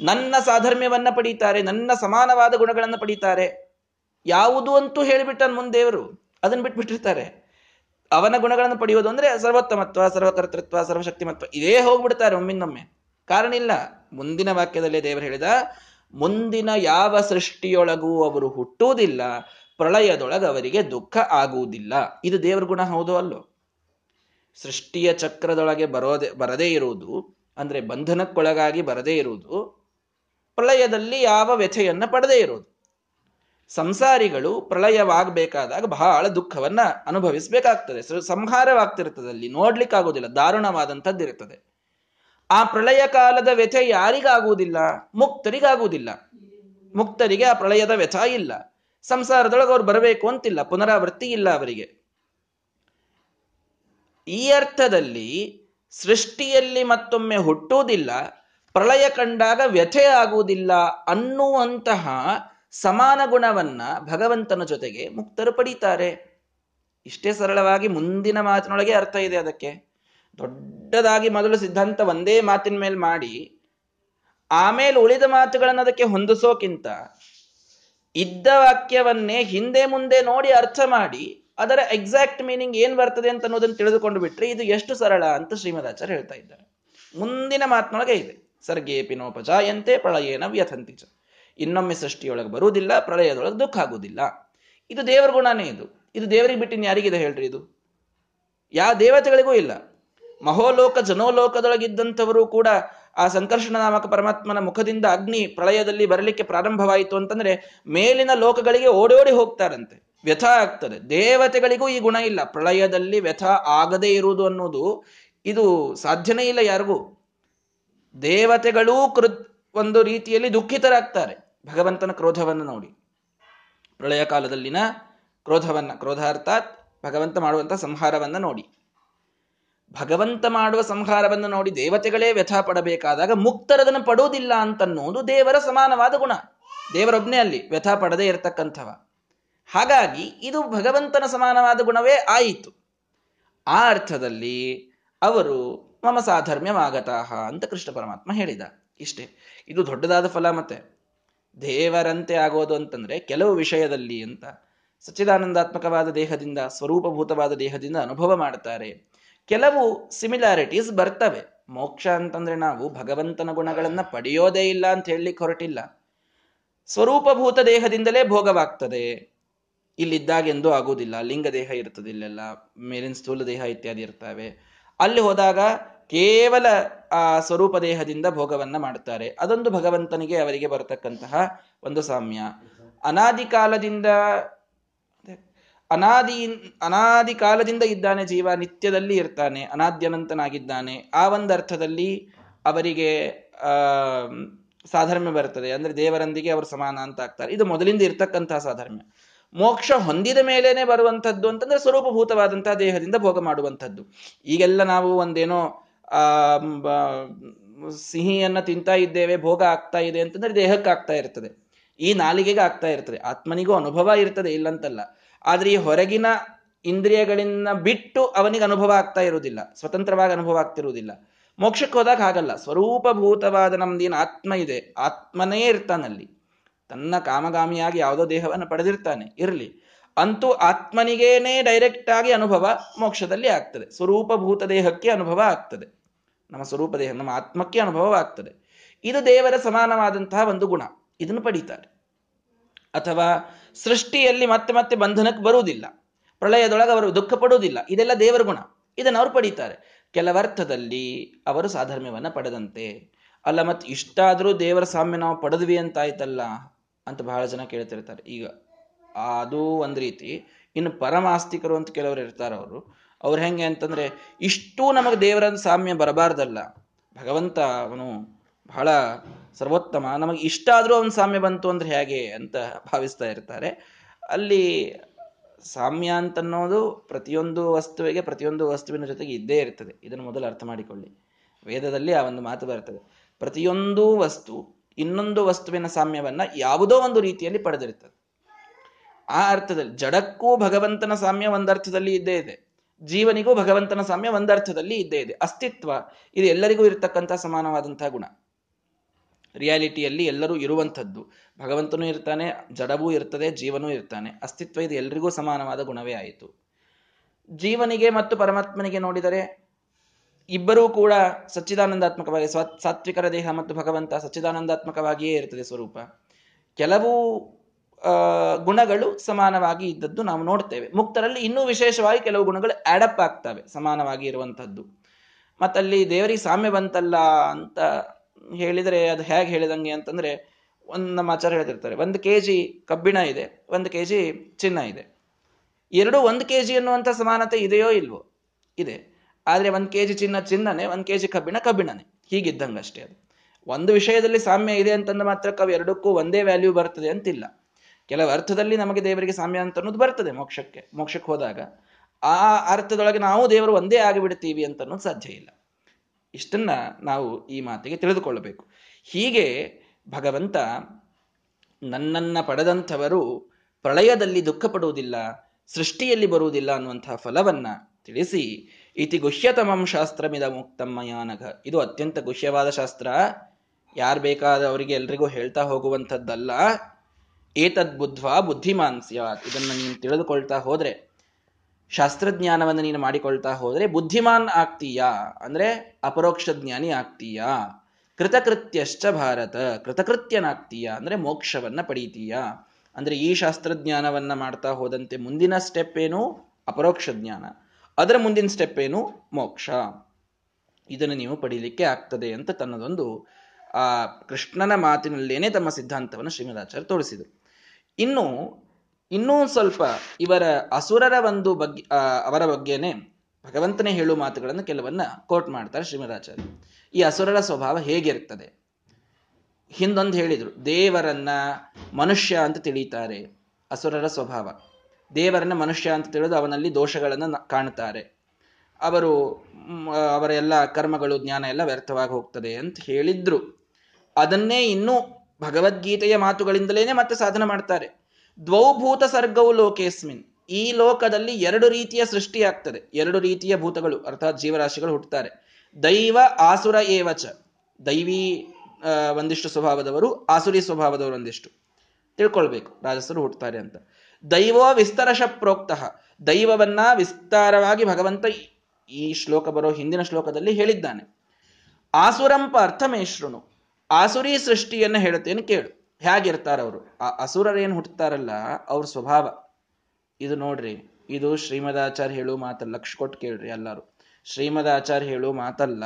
ನನ್ನ ಸಾಧರ್ಮ್ಯವನ್ನ ಪಡೀತಾರೆ, ನನ್ನ ಸಮಾನವಾದ ಗುಣಗಳನ್ನು ಪಡೀತಾರೆ. ಯಾವುದು ಅಂತೂ ಹೇಳಿಬಿಟ್ಟನ್ ಮುಂದೇವರು ಅದನ್ನ ಬಿಟ್ಬಿಟ್ಟಿರ್ತಾರೆ. ಅವನ ಗುಣಗಳನ್ನು ಪಡೆಯೋದು ಅಂದ್ರೆ ಸರ್ವೋತ್ತಮತ್ವ, ಸರ್ವಕರ್ತೃತ್ವ, ಸರ್ವಶಕ್ತಿಮತ್ವ. ಇದೇ ಹೋಗ್ಬಿಡ್ತಾರೆ ಒಮ್ಮಿಂದೊಮ್ಮೆ ಕಾರಣ ಇಲ್ಲ. ಮುಂದಿನ ವಾಕ್ಯದಲ್ಲೇ ದೇವರು ಹೇಳಿದ, ಮುಂದಿನ ಯಾವ ಸೃಷ್ಟಿಯೊಳಗೂ ಅವರು ಹುಟ್ಟುವುದಿಲ್ಲ. ಪ್ರಳಯದೊಳಗೆ ಅವರಿಗೆ ದುಃಖ ಆಗುವುದಿಲ್ಲ. ಇದು ದೇವರ ಗುಣ ಹೌದೋ ಅಲ್ಲೋ? ಸೃಷ್ಟಿಯ ಚಕ್ರದೊಳಗೆ ಬರೋದೆ, ಬರದೇ ಇರುವುದು, ಅಂದ್ರೆ ಬಂಧನಕ್ಕೊಳಗಾಗಿ ಬರದೇ ಇರುವುದು, ಪ್ರಳಯದಲ್ಲಿ ಯಾವ ವ್ಯಥೆಯನ್ನ ಪಡೆದೇ ಇರುವುದು. ಸಂಸಾರಿಗಳು ಪ್ರಳಯವಾಗಬೇಕಾದಾಗ ಬಹಳ ದುಃಖವನ್ನ ಅನುಭವಿಸಬೇಕಾಗ್ತದೆ. ಸಂಹಾರವಾಗ್ತಿರ್ತದೆ ಅಲ್ಲಿ ನೋಡ್ಲಿಕ್ಕಾಗೋದಿಲ್ಲ ದಾರುಣವಾದಂಥದ್ದಿರುತ್ತದೆ ಆ ಪ್ರಳಯ ಕಾಲದ ವ್ಯಥೆ ಯಾರಿಗಾಗುವುದಿಲ್ಲ? ಮುಕ್ತರಿಗಾಗುವುದಿಲ್ಲ. ಮುಕ್ತರಿಗೆ ಆ ಪ್ರಳಯದ ವ್ಯಥ ಇಲ್ಲ. ಸಂಸಾರದೊಳಗೆ ಅವ್ರು ಬರಬೇಕು ಅಂತಿಲ್ಲ, ಪುನರಾವೃತ್ತಿ ಇಲ್ಲ ಅವರಿಗೆ. ಈ ಅರ್ಥದಲ್ಲಿ ಸೃಷ್ಟಿಯಲ್ಲಿ ಮತ್ತೊಮ್ಮೆ ಹುಟ್ಟುವುದಿಲ್ಲ, ಪ್ರಳಯ ಕಂಡಾಗ ವ್ಯಥೆ ಆಗುವುದಿಲ್ಲ ಅನ್ನುವಂತಹ ಸಮಾನ ಗುಣವನ್ನ ಭಗವಂತನ ಜೊತೆಗೆ ಮುಕ್ತರು ಪಡೀತಾರೆ. ಇಷ್ಟೇ ಸರಳವಾಗಿ ಮುಂದಿನ ಮಾತಿನೊಳಗೆ ಅರ್ಥ ಇದೆ ಅದಕ್ಕೆ. ದೊಡ್ಡದಾಗಿ ಮೊದಲು ಸಿದ್ಧಾಂತ ಒಂದೇ ಮಾತಿನ ಮೇಲೆ ಮಾಡಿ, ಆಮೇಲೆ ಉಳಿದ ಮಾತುಗಳನ್ನು ಅದಕ್ಕೆ ಹೊಂದಿಸೋಕ್ಕಿಂತ ಇದ್ದ ವಾಕ್ಯವನ್ನೇ ಹಿಂದೆ ಮುಂದೆ ನೋಡಿ ಅರ್ಥ ಮಾಡಿ, ಅದರ ಎಕ್ಸಾಕ್ಟ್ ಮೀನಿಂಗ್ ಏನ್ ಬರ್ತದೆ ಅಂತ ಅನ್ನೋದನ್ನು ತಿಳಿದುಕೊಂಡು ಬಿಟ್ರೆ ಇದು ಎಷ್ಟು ಸರಳ ಅಂತ ಶ್ರೀಮದಾಚಾರ್ಯ ಹೇಳ್ತಾ ಇದ್ದಾರೆ. ಮುಂದಿನ ಮಾತಿನೊಳಗೆ ಇದೆ. ಸರ್ಗೇ ಪಿನೋಪಜಾಯಂತೆ ಪ್ರಳಯೇನ ವ್ಯಥಂತಿಚ ಇನ್ನೊಮ್ಮೆ ಸೃಷ್ಟಿಯೊಳಗೆ ಬರುವುದಿಲ್ಲ, ಪ್ರಳಯದೊಳಗೆ ದುಃಖ ಆಗುವುದಿಲ್ಲ. ಇದು ದೇವರ ಗುಣನೇ ಇದು. ಇದು ದೇವರಿಗೆ ಬಿಟ್ಟಿನ ಯಾರಿಗಿದೆ ಹೇಳ್ರಿ ಇದು? ಯಾವ ದೇವತೆಗಳಿಗೂ ಇಲ್ಲ. ಮಹೋಲೋಕ, ಜನೋಲೋಕದೊಳಗಿದ್ದಂಥವರು ಕೂಡ ಆ ಸಂಕರ್ಷಣ ನಾಮಕ ಪರಮಾತ್ಮನ ಮುಖದಿಂದ ಅಗ್ನಿ ಪ್ರಳಯದಲ್ಲಿ ಬರಲಿಕ್ಕೆ ಪ್ರಾರಂಭವಾಯಿತು ಅಂತಂದ್ರೆ ಮೇಲಿನ ಲೋಕಗಳಿಗೆ ಓಡೋಡಿ ಹೋಗ್ತಾರಂತೆ. ವ್ಯಥ ಆಗ್ತದೆ. ದೇವತೆಗಳಿಗೂ ಈ ಗುಣ ಇಲ್ಲ. ಪ್ರಳಯದಲ್ಲಿ ವ್ಯಥ ಆಗದೇ ಇರುವುದು ಅನ್ನೋದು ಇದು ಸಾಧ್ಯನೇ ಇಲ್ಲ ಯಾರಿಗೂ. ದೇವತೆಗಳೂ ಕೃತ್ ಒಂದು ರೀತಿಯಲ್ಲಿ ದುಃಖಿತರಾಗ್ತಾರೆ. ಭಗವಂತನ ಕ್ರೋಧವನ್ನು ನೋಡಿ. ಪ್ರಳಯ ಕಾಲದಲ್ಲಿನ ಕ್ರೋಧವನ್ನ, ಕ್ರೋಧಾರ್ಥಾತ್ ಭಗವಂತ ಮಾಡುವಂತ ಸಂಹಾರವನ್ನ ನೋಡಿ. ಭಗವಂತ ಮಾಡುವ ಸಂಹಾರವನ್ನು ನೋಡಿ ದೇವತೆಗಳೇ ವ್ಯಥ ಪಡಬೇಕಾದಾಗ ಮುಕ್ತರದನ್ನು ಪಡುವುದಿಲ್ಲ ಅಂತನ್ನೋದು ದೇವರ ಸಮಾನವಾದ ಗುಣ. ದೇವರೊಬ್ನೇ ಅಲ್ಲಿ ವ್ಯಥ ಪಡದೇ ಇರತಕ್ಕಂಥವ. ಹಾಗಾಗಿ ಇದು ಭಗವಂತನ ಸಮಾನವಾದ ಗುಣವೇ ಆಯಿತು. ಆ ಅರ್ಥದಲ್ಲಿ ಅವರು ಮಮ ಸಾಧರ್ಮ್ಯವಾಗತಾಹ ಅಂತ ಕೃಷ್ಣ ಪರಮಾತ್ಮ ಹೇಳಿದ. ಇಷ್ಟೇ. ಇದು ದೊಡ್ಡದಾದ ಫಲ ಮತ್ತೆ. ದೇವರಂತೆ ಆಗೋದು ಅಂತಂದ್ರೆ ಕೆಲವು ವಿಷಯದಲ್ಲಿ ಅಂತ ಸಚ್ಚಿದಾನಂದಾತ್ಮಕವಾದ ದೇಹದಿಂದ, ಸ್ವರೂಪಭೂತವಾದ ದೇಹದಿಂದ ಅನುಭವ ಮಾಡ್ತಾರೆ. ಕೆಲವು ಸಿಮಿಲಾರಿಟೀಸ್ ಬರ್ತವೆ. ಮೋಕ್ಷ ಅಂತಂದ್ರೆ ನಾವು ಭಗವಂತನ ಗುಣಗಳನ್ನ ಪಡೆಯೋದೇ ಇಲ್ಲ ಅಂತ ಹೇಳಲಿಕ್ಕೆ ಹೊರಟಿಲ್ಲ. ಸ್ವರೂಪಭೂತ ದೇಹದಿಂದಲೇ ಭೋಗವಾಗ್ತದೆ. ಇಲ್ಲಿದ್ದಾಗೆಂದೂ ಆಗುವುದಿಲ್ಲ. ಲಿಂಗ ದೇಹ ಇರ್ತದೆ ಇಲ್ಲೆಲ್ಲ. ಮೇಲಿನ ಸ್ಥೂಲ ದೇಹ ಇತ್ಯಾದಿ ಇರ್ತವೆ. ಅಲ್ಲಿ ಹೋದಾಗ ಕೇವಲ ಆ ಸ್ವರೂಪ ದೇಹದಿಂದ ಭೋಗವನ್ನ ಮಾಡ್ತಾರೆ. ಅದೊಂದು ಭಗವಂತನಿಗೆ ಅವರಿಗೆ ಬರತಕ್ಕಂತಹ ಒಂದು ಸಾಮ್ಯ. ಅನಾದಿ ಕಾಲದಿಂದ ಅನಾದಿ ಅನಾದಿ ಕಾಲದಿಂದ ಇದ್ದಾನೆ ಜೀವ, ನಿತ್ಯದಲ್ಲಿ ಇರ್ತಾನೆ, ಅನಾದ್ಯನಂತನಾಗಿದ್ದಾನೆ. ಆ ಒಂದು ಅರ್ಥದಲ್ಲಿ ಅವರಿಗೆ ಸಾಧರ್ಮ್ಯ ಬರ್ತದೆ ಅಂದ್ರೆ ದೇವರೊಂದಿಗೆ ಅವರು ಸಮಾನ ಅಂತ ಆಗ್ತಾರೆ. ಇದು ಮೊದಲಿಂದ ಇರ್ತಕ್ಕಂತಹ ಸಾಧರ್ಮ್ಯ. ಮೋಕ್ಷ ಹೊಂದಿದ ಮೇಲೇನೆ ಬರುವಂಥದ್ದು ಅಂತಂದ್ರೆ ಸ್ವರೂಪಭೂತವಾದಂತಹ ದೇಹದಿಂದ ಭೋಗ ಮಾಡುವಂಥದ್ದು. ಈಗೆಲ್ಲ ನಾವು ಒಂದೇನೋ ಸಿಹಿಯನ್ನ ತಿಂತಾ ಇದ್ದೇವೆ, ಭೋಗ ಆಗ್ತಾ ಇದೆ ಅಂತಂದ್ರೆ ದೇಹಕ್ಕೆ ಆಗ್ತಾ ಇರ್ತದೆ. ಈ ನಾಲಿಗೆಗೆ ಆಗ್ತಾ ಇರ್ತದೆ. ಆತ್ಮನಿಗೂ ಅನುಭವ ಇರ್ತದೆ ಇಲ್ಲಂತಲ್ಲ. ಆದ್ರೆ ಈ ಹೊರಗಿನ ಇಂದ್ರಿಯಗಳಿಂದ ಬಿಟ್ಟು ಅವನಿಗೆ ಅನುಭವ ಆಗ್ತಾ ಇರುವುದಿಲ್ಲ, ಸ್ವತಂತ್ರವಾಗಿ ಅನುಭವ ಆಗ್ತಿರುವುದಿಲ್ಲ ಮೋಕ್ಷಕ್ಕೆ ಹೋದಾಗ ಹಾಗಲ್ಲ, ಸ್ವರೂಪಭೂತವಾದ ನಮ್ದೇನು ಆತ್ಮ ಇದೆ, ಆತ್ಮನೇ ಇರ್ತಾನಲ್ಲಿ ತನ್ನ ಕಾಮಗಾಮಿಯಾಗಿ ಯಾವುದೋ ದೇಹವನ್ನು ಪಡೆದಿರ್ತಾನೆ, ಇರಲಿ. ಅಂತೂ ಆತ್ಮನಿಗೇನೆ ಡೈರೆಕ್ಟ್ ಆಗಿ ಅನುಭವ ಮೋಕ್ಷದಲ್ಲಿ ಆಗ್ತದೆ. ಸ್ವರೂಪಭೂತ ದೇಹಕ್ಕೆ ಅನುಭವ ಆಗ್ತದೆ. ನಮ್ಮ ಸ್ವರೂಪ ದೇಹ, ನಮ್ಮ ಆತ್ಮಕ್ಕೆ ಅನುಭವವಾಗ್ತದೆ. ಇದು ದೇವರ ಸಮಾನವಾದಂತಹ ಒಂದು ಗುಣ. ಇದನ್ನು ಪಡೀತಾರೆ. ಅಥವಾ ಸೃಷ್ಟಿಯಲ್ಲಿ ಮತ್ತೆ ಮತ್ತೆ ಬಂಧನಕ್ಕೆ ಬರುವುದಿಲ್ಲ. ಪ್ರಳಯದೊಳಗೆ ಅವರು ದುಃಖ ಪಡುವುದಿಲ್ಲ ಇದೆಲ್ಲ ದೇವರ ಗುಣ. ಇದನ್ನು ಅವರು ಪಡೀತಾರೆ. ಕೆಲವರ್ಥದಲ್ಲಿ ಅವರು ಸಾಧರ್ಮ್ಯವನ್ನು ಪಡೆದಂತೆ, ಅಲ್ಲ ಮತ್ತೆ ಇಷ್ಟಾದರೂ ದೇವರ ಸಾಮ್ಯ ನಾವು ಪಡೆದ್ವಿ ಅಂತಾಯ್ತಲ್ಲ ಅಂತ ಬಹಳ ಜನ ಕೇಳ್ತಿರ್ತಾರೆ. ಈಗ ಅದು ಒಂದು ರೀತಿ. ಇನ್ನು ಪರಮಾಸ್ತಿಕರು ಅಂತ ಕೆಲವರು ಇರ್ತಾರೆ ಅವರು. ಅವ್ರು ಹೆಂಗೆ ಅಂತಂದ್ರೆ, ಇಷ್ಟೂ ನಮಗೆ ದೇವರ ಸಾಮ್ಯ ಬರಬಾರ್ದಲ್ಲ. ಭಗವಂತ ಅವನು ಬಹಳ ಸರ್ವೋತ್ತಮ. ನಮಗೆ ಇಷ್ಟ ಆದರೂ ಅವನ ಸಾಮ್ಯ ಬಂತು ಅಂದ್ರೆ ಹೇಗೆ ಅಂತ ಭಾವಿಸ್ತಾ ಇರ್ತಾರೆ. ಅಲ್ಲಿ ಸಾಮ್ಯ ಅಂತನ್ನೋದು ಪ್ರತಿಯೊಂದು ವಸ್ತುವಿಗೆ ಪ್ರತಿಯೊಂದು ವಸ್ತುವಿನ ಜೊತೆಗೆ ಇದ್ದೇ ಇರ್ತದೆ. ಇದನ್ನು ಮೊದಲು ಅರ್ಥ ಮಾಡಿಕೊಳ್ಳಿ. ವೇದದಲ್ಲಿ ಆ ಒಂದು ಮಾತು ಬರ್ತದೆ. ಪ್ರತಿಯೊಂದು ವಸ್ತು, ಇನ್ನೊಂದು ವಸ್ತುವಿನ ಸಾಮ್ಯವನ್ನ ಯಾವುದೋ ಒಂದು ರೀತಿಯಲ್ಲಿ ಪಡೆದಿರ್ತದೆ ಆ ಅರ್ಥದಲ್ಲಿ ಜಡಕ್ಕೂ ಭಗವಂತನ ಸಾಮ್ಯ ಒಂದರ್ಥದಲ್ಲಿ ಇದ್ದೇ ಇದೆ. ಜೀವನಿಗೂ ಭಗವಂತನ ಸಾಮ್ಯ ಒಂದರ್ಥದಲ್ಲಿ ಇದ್ದೇ ಇದೆ. ಅಸ್ತಿತ್ವ, ಇದು ಎಲ್ಲರಿಗೂ ಇರತಕ್ಕಂಥ ಸಮಾನವಾದಂತಹ ಗುಣ. ರಿಯಾಲಿಟಿಯಲ್ಲಿ ಎಲ್ಲರೂ ಇರುವಂಥದ್ದು. ಭಗವಂತನೂ ಇರ್ತಾನೆ, ಜಡವೂ ಇರ್ತದೆ, ಜೀವನೂ ಇರ್ತಾನೆ. ಅಸ್ತಿತ್ವ ಇದು ಎಲ್ರಿಗೂ ಸಮಾನವಾದ ಗುಣವೇ ಆಯಿತು. ಜೀವನಿಗೆ ಮತ್ತು ಪರಮಾತ್ಮನಿಗೆ ನೋಡಿದರೆ ಇಬ್ಬರೂ ಕೂಡ ಸಚ್ಚಿದಾನಂದಾತ್ಮಕವಾಗಿ ಸಾತ್ವಿಕರ ದೇಹ ಮತ್ತು ಭಗವಂತ ಸಚ್ಚಿದಾನಂದಾತ್ಮಕವಾಗಿಯೇ ಇರ್ತದೆ ಸ್ವರೂಪ. ಕೆಲವು ಗುಣಗಳು ಸಮಾನವಾಗಿ ಇದ್ದದ್ದು ನಾವು ನೋಡ್ತೇವೆ. ಮುಕ್ತರಲ್ಲಿ ಇನ್ನೂ ವಿಶೇಷವಾಗಿ ಕೆಲವು ಗುಣಗಳು ಆಡಪ್ ಆಗ್ತವೆ, ಸಮಾನವಾಗಿ ಇರುವಂಥದ್ದು. ಮತ್ತಲ್ಲಿ ದೇವರಿಗೆ ಸಾಮ್ಯ ಬಂತಲ್ಲ ಅಂತ ಹೇಳಿದರೆ ಅದು ಹೇಗೆ ಹೇಳಿದಂಗೆ ಅಂತಂದ್ರೆ ಒಂದು ನಮ್ಮ ಆಚಾರ ಹೇಳ್ತಿರ್ತಾರೆ, ಒಂದು ಕೆ ಜಿ ಕಬ್ಬಿಣ ಇದೆ, ಒಂದು ಕೆ ಜಿ ಚಿನ್ನ ಇದೆ. ಎರಡು ಒಂದು ಕೆ ಜಿ ಅನ್ನುವಂಥ ಸಮಾನತೆ ಇದೆಯೋ ಇಲ್ವೋ? ಇದೆ. ಆದರೆ ಒಂದು ಕೆ ಜಿ ಚಿನ್ನ ಚಿನ್ನನೇ, ಒಂದು ಕೆ ಜಿ ಕಬ್ಬಿಣ ಕಬ್ಬಿಣನೇ. ಹೀಗಿದ್ದಂಗಷ್ಟೇ ಅದು. ಒಂದು ವಿಷಯದಲ್ಲಿ ಸಾಮ್ಯ ಇದೆ ಅಂತಂದ ಮಾತ್ರ ಕವಿ ಎರಡಕ್ಕೂ ಒಂದೇ ವ್ಯಾಲ್ಯೂ ಬರ್ತದೆ ಅಂತಿಲ್ಲ. ಕೆಲವು ಅರ್ಥದಲ್ಲಿ ನಮಗೆ ದೇವರಿಗೆ ಸಾಮ್ಯ ಅಂತ ಅನ್ನೋದು ಬರ್ತದೆ ಮೋಕ್ಷಕ್ಕೆ ಮೋಕ್ಷಕ್ಕೆ ಹೋದಾಗ. ಆ ಅರ್ಥದೊಳಗೆ ನಾವು ದೇವರು ಒಂದೇ ಆಗಿಬಿಡ್ತೀವಿ ಅಂತ ಅನ್ನೋದು ಸಾಧ್ಯ ಇಲ್ಲ. ಇಷ್ಟನ್ನ ನಾವು ಈ ಮಾತಿಗೆ ತಿಳಿದುಕೊಳ್ಳಬೇಕು. ಹೀಗೆ ಭಗವಂತ ನನ್ನನ್ನ ಪಡೆದಂಥವರು ಪ್ರಳಯದಲ್ಲಿ ದುಃಖ ಪಡುವುದಿಲ್ಲ ಸೃಷ್ಟಿಯಲ್ಲಿ ಬರುವುದಿಲ್ಲ ಅನ್ನುವಂತಹ ಫಲವನ್ನ ತಿಳಿಸಿ, ಇತಿ ಗುಹ್ಯತಮಂ ಶಾಸ್ತ್ರಮಿದ ಮುಕ್ತಮ್ಮಯಾನಘ ಇದು ಅತ್ಯಂತ ಗುಹ್ಯವಾದ ಶಾಸ್ತ್ರ. ಯಾರು ಬೇಕಾದವರಿಗೆ ಎಲ್ರಿಗೂ ಹೇಳ್ತಾ ಹೋಗುವಂಥದ್ದಲ್ಲ. ಏತದ್ ಬುದ್ಧ್ವಾ ಬುದ್ಧಿಮಾನ್ಸ್ಯ ಇದನ್ನು ನೀನು ತಿಳಿದುಕೊಳ್ತಾ ಹೋದ್ರೆ ಶಾಸ್ತ್ರಜ್ಞಾನವನ್ನು ನೀನು ಮಾಡಿಕೊಳ್ತಾ ಹೋದರೆ ಬುದ್ಧಿಮಾನ್ ಆಗ್ತೀಯಾ? ಅಂದ್ರೆ ಅಪರೋಕ್ಷ ಜ್ಞಾನಿ ಆಗ್ತೀಯಾ? ಕೃತಕೃತ್ಯಶ್ಚ ಭಾರತ, ಕೃತಕೃತ್ಯನಾಗ್ತೀಯ? ಅಂದ್ರೆ ಮೋಕ್ಷವನ್ನ ಪಡೀತೀಯ? ಅಂದ್ರೆ ಈ ಶಾಸ್ತ್ರಜ್ಞಾನವನ್ನು ಮಾಡ್ತಾ ಹೋದಂತೆ ಮುಂದಿನ ಸ್ಟೆಪ್ ಏನು? ಅಪರೋಕ್ಷ ಜ್ಞಾನ ಅದರ ಮುಂದಿನ ಸ್ಟೆಪ್ ಏನು? ಮೋಕ್ಷ. ಇದನ್ನು ನೀವು ಪಡೀಲಿಕ್ಕೆ ಆಗ್ತದೆ ಅಂತ ತನ್ನದೊಂದು, ಆ ಕೃಷ್ಣನ ಮಾತಿನಲ್ಲೇನೆ ತಮ್ಮ ಸಿದ್ಧಾಂತವನ್ನು ಶ್ರೀಮದಾಚಾರ್ಯ ತೋರಿಸಿದರು. ಇನ್ನು ಇನ್ನೂ ಸ್ವಲ್ಪ ಇವರ ಅಸುರರ ಒಂದು ಬಗ್ಗೆ ಅವರ ಬಗ್ಗೆನೆ ಭಗವಂತನೇ ಹೇಳುವ ಮಾತುಗಳನ್ನು ಕೆಲವನ್ನ ಕೋಟ್ ಮಾಡ್ತಾರೆ ಶ್ರೀಮದಾಚಾರ್ಯ. ಈ ಅಸುರರ ಸ್ವಭಾವ ಹೇಗಿರ್ತದೆ ಹಿಂದೊಂದು ಹೇಳಿದ್ರು, ದೇವರನ್ನ ಮನುಷ್ಯ ಅಂತ ತಿಳಿತಾರೆ ಅಸುರರ ಸ್ವಭಾವ. ದೇವರನ್ನ ಮನುಷ್ಯ ಅಂತ ತಿಳಿದು ಅವನಲ್ಲಿ ದೋಷಗಳನ್ನು ಕಾಣ್ತಾರೆ. ಅವರು ಅವರ ಎಲ್ಲ ಕರ್ಮಗಳು, ಜ್ಞಾನ ಎಲ್ಲ ವ್ಯರ್ಥವಾಗಿ ಹೋಗ್ತದೆ ಅಂತ ಹೇಳಿದ್ರು. ಅದನ್ನೇ ಇನ್ನೂ ಭಗವದ್ಗೀತೆಯ ಮಾತುಗಳಿಂದಲೇನೆ ಮತ್ತೆ ಸಾಧನ ಮಾಡ್ತಾರೆ. ದ್ವೌಭೂತ ಸರ್ಗವು ಲೋಕೇಸ್ಮಿನ್. ಈ ಲೋಕದಲ್ಲಿ ಎರಡು ರೀತಿಯ ಸೃಷ್ಟಿ ಆಗ್ತದೆ. ಎರಡು ರೀತಿಯ ಭೂತಗಳು, ಅರ್ಥಾತ್ ಜೀವರಾಶಿಗಳು ಹುಟ್ಟುತ್ತಾರೆ. ದೈವ, ಆಸುರ ಏವಚ. ದೈವಿ ಒಂದಿಷ್ಟು ಸ್ವಭಾವದವರು, ಆಸುರಿ ಸ್ವಭಾವದವರು ಒಂದಿಷ್ಟು. ತಿಳ್ಕೊಳ್ಬೇಕು, ರಾಜಸರು ಹುಟ್ಟುತ್ತಾರೆ ಅಂತ. ದೈವೋ ವಿಸ್ತರಶ ಪ್ರೋಕ್ತಃ. ದೈವವನ್ನ ವಿಸ್ತಾರವಾಗಿ ಭಗವಂತ ಈ ಶ್ಲೋಕ ಬರೋ ಹಿಂದಿನ ಶ್ಲೋಕದಲ್ಲಿ ಹೇಳಿದ್ದಾನೆ. ಆಸುರಂಪ ಅರ್ಥಮೇಶ್ರುನು ಆಸುರಿ ಸೃಷ್ಟಿಯನ್ನು ಹೇಳುತ್ತೇನೆ ಕೇಳು. ಹೇಗಿರ್ತಾರವರು ಆ ಅಸುರರೇನು ಹುಟ್ಟುತ್ತಾರಲ್ಲ ಅವ್ರ ಸ್ವಭಾವ. ಇದು ನೋಡ್ರಿ, ಇದು ಶ್ರೀಮದಾಚಾರ್ಯ ಹೇಳು ಮಾತಲ್ಲ ಲಕ್ಷ ಕೊಟ್ಟು ಕೇಳ್ರಿ ಎಲ್ಲರೂ. ಶ್ರೀಮದಾಚಾರ್ಯ ಹೇಳು ಮಾತಲ್ಲ,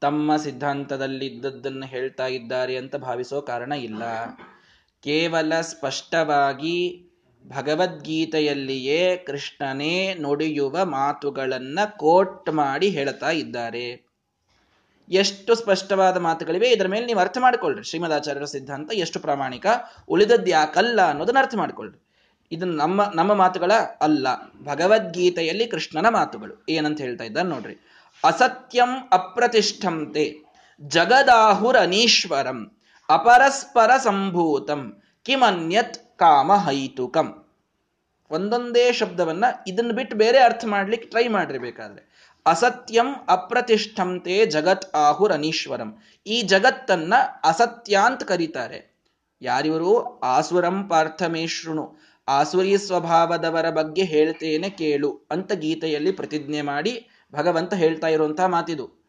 ತಮ್ಮ ಸಿದ್ಧಾಂತದಲ್ಲಿದ್ದದ್ದನ್ನು ಹೇಳ್ತಾ ಇದ್ದಾರೆ ಅಂತ ಭಾವಿಸೋ ಕಾರಣ ಇಲ್ಲ. ಕೇವಲ ಸ್ಪಷ್ಟವಾಗಿ ಭಗವದ್ಗೀತೆಯಲ್ಲಿಯೇ ಕೃಷ್ಣನೇ ನುಡಿಯುವ ಮಾತುಗಳನ್ನ ಕೋಟ್ ಮಾಡಿ ಹೇಳ್ತಾ ಇದ್ದಾರೆ. ಎಷ್ಟು ಸ್ಪಷ್ಟವಾದ ಮಾತುಗಳಿವೆ, ಇದರ ಮೇಲೆ ನೀವು ಅರ್ಥ ಮಾಡ್ಕೊಳ್ರಿ. ಶ್ರೀಮದಾಚಾರ್ಯರ ಸಿದ್ಧಾಂತ ಎಷ್ಟು ಪ್ರಾಮಾಣಿಕ, ಉಳಿದದ್ದು ಯಾಕಲ್ಲ ಅನ್ನೋದನ್ನ ಅರ್ಥ ಮಾಡ್ಕೊಳ್ರಿ. ಇದು ನಮ್ಮ ನಮ್ಮ ಮಾತುಗಳ ಅಲ್ಲ, ಭಗವದ್ಗೀತೆಯಲ್ಲಿ ಕೃಷ್ಣನ ಮಾತುಗಳು. ಏನಂತ ಹೇಳ್ತಾ ಇದ್ದಾರೆ ನೋಡ್ರಿ. ಅಸತ್ಯಂ ಅಪ್ರತಿಷ್ಠಂತೆ, ಜಗದಾಹುರನೀಶ್ವರಂ, ಅಪರಸ್ಪರ ಸಂಭೂತಂ, ಕಿಮನ್ಯತ್ ಕಾಮ ಹೈತುಕಂ ಒಂದೊಂದೇ ಶಬ್ದವನ್ನ ಇದನ್ನ ಬಿಟ್ಟು ಬೇರೆ ಅರ್ಥ ಮಾಡ್ಲಿಕ್ಕೆ ಟ್ರೈ ಮಾಡ್ರಿ ಬೇಕಾದ್ರೆ ಅಸತ್ಯಂ ಅಪ್ರತಿಷ್ಠಂತೆ ಜಗತ್ ಆಹುರನೀಶ್ವರಂ ಈ ಜಗತ್ತನ್ನ ಅಸತ್ಯ ಅಂತ ಕರೀತಾರೆ. ಯಾರಿವರು? ಆಸುರಂ ಪಾರ್ಥಮೇಶೃಣು ಆಸುರಿ ಸ್ವಭಾವದವರ ಬಗ್ಗೆ ಹೇಳ್ತೇನೆ ಕೇಳು ಅಂತ ಗೀತೆಯಲ್ಲಿ ಪ್ರತಿಜ್ಞೆ ಮಾಡಿ ಭಗವಂತ ಹೇಳ್ತಾ ಇರುವಂತಹ ಮಾತಿದು.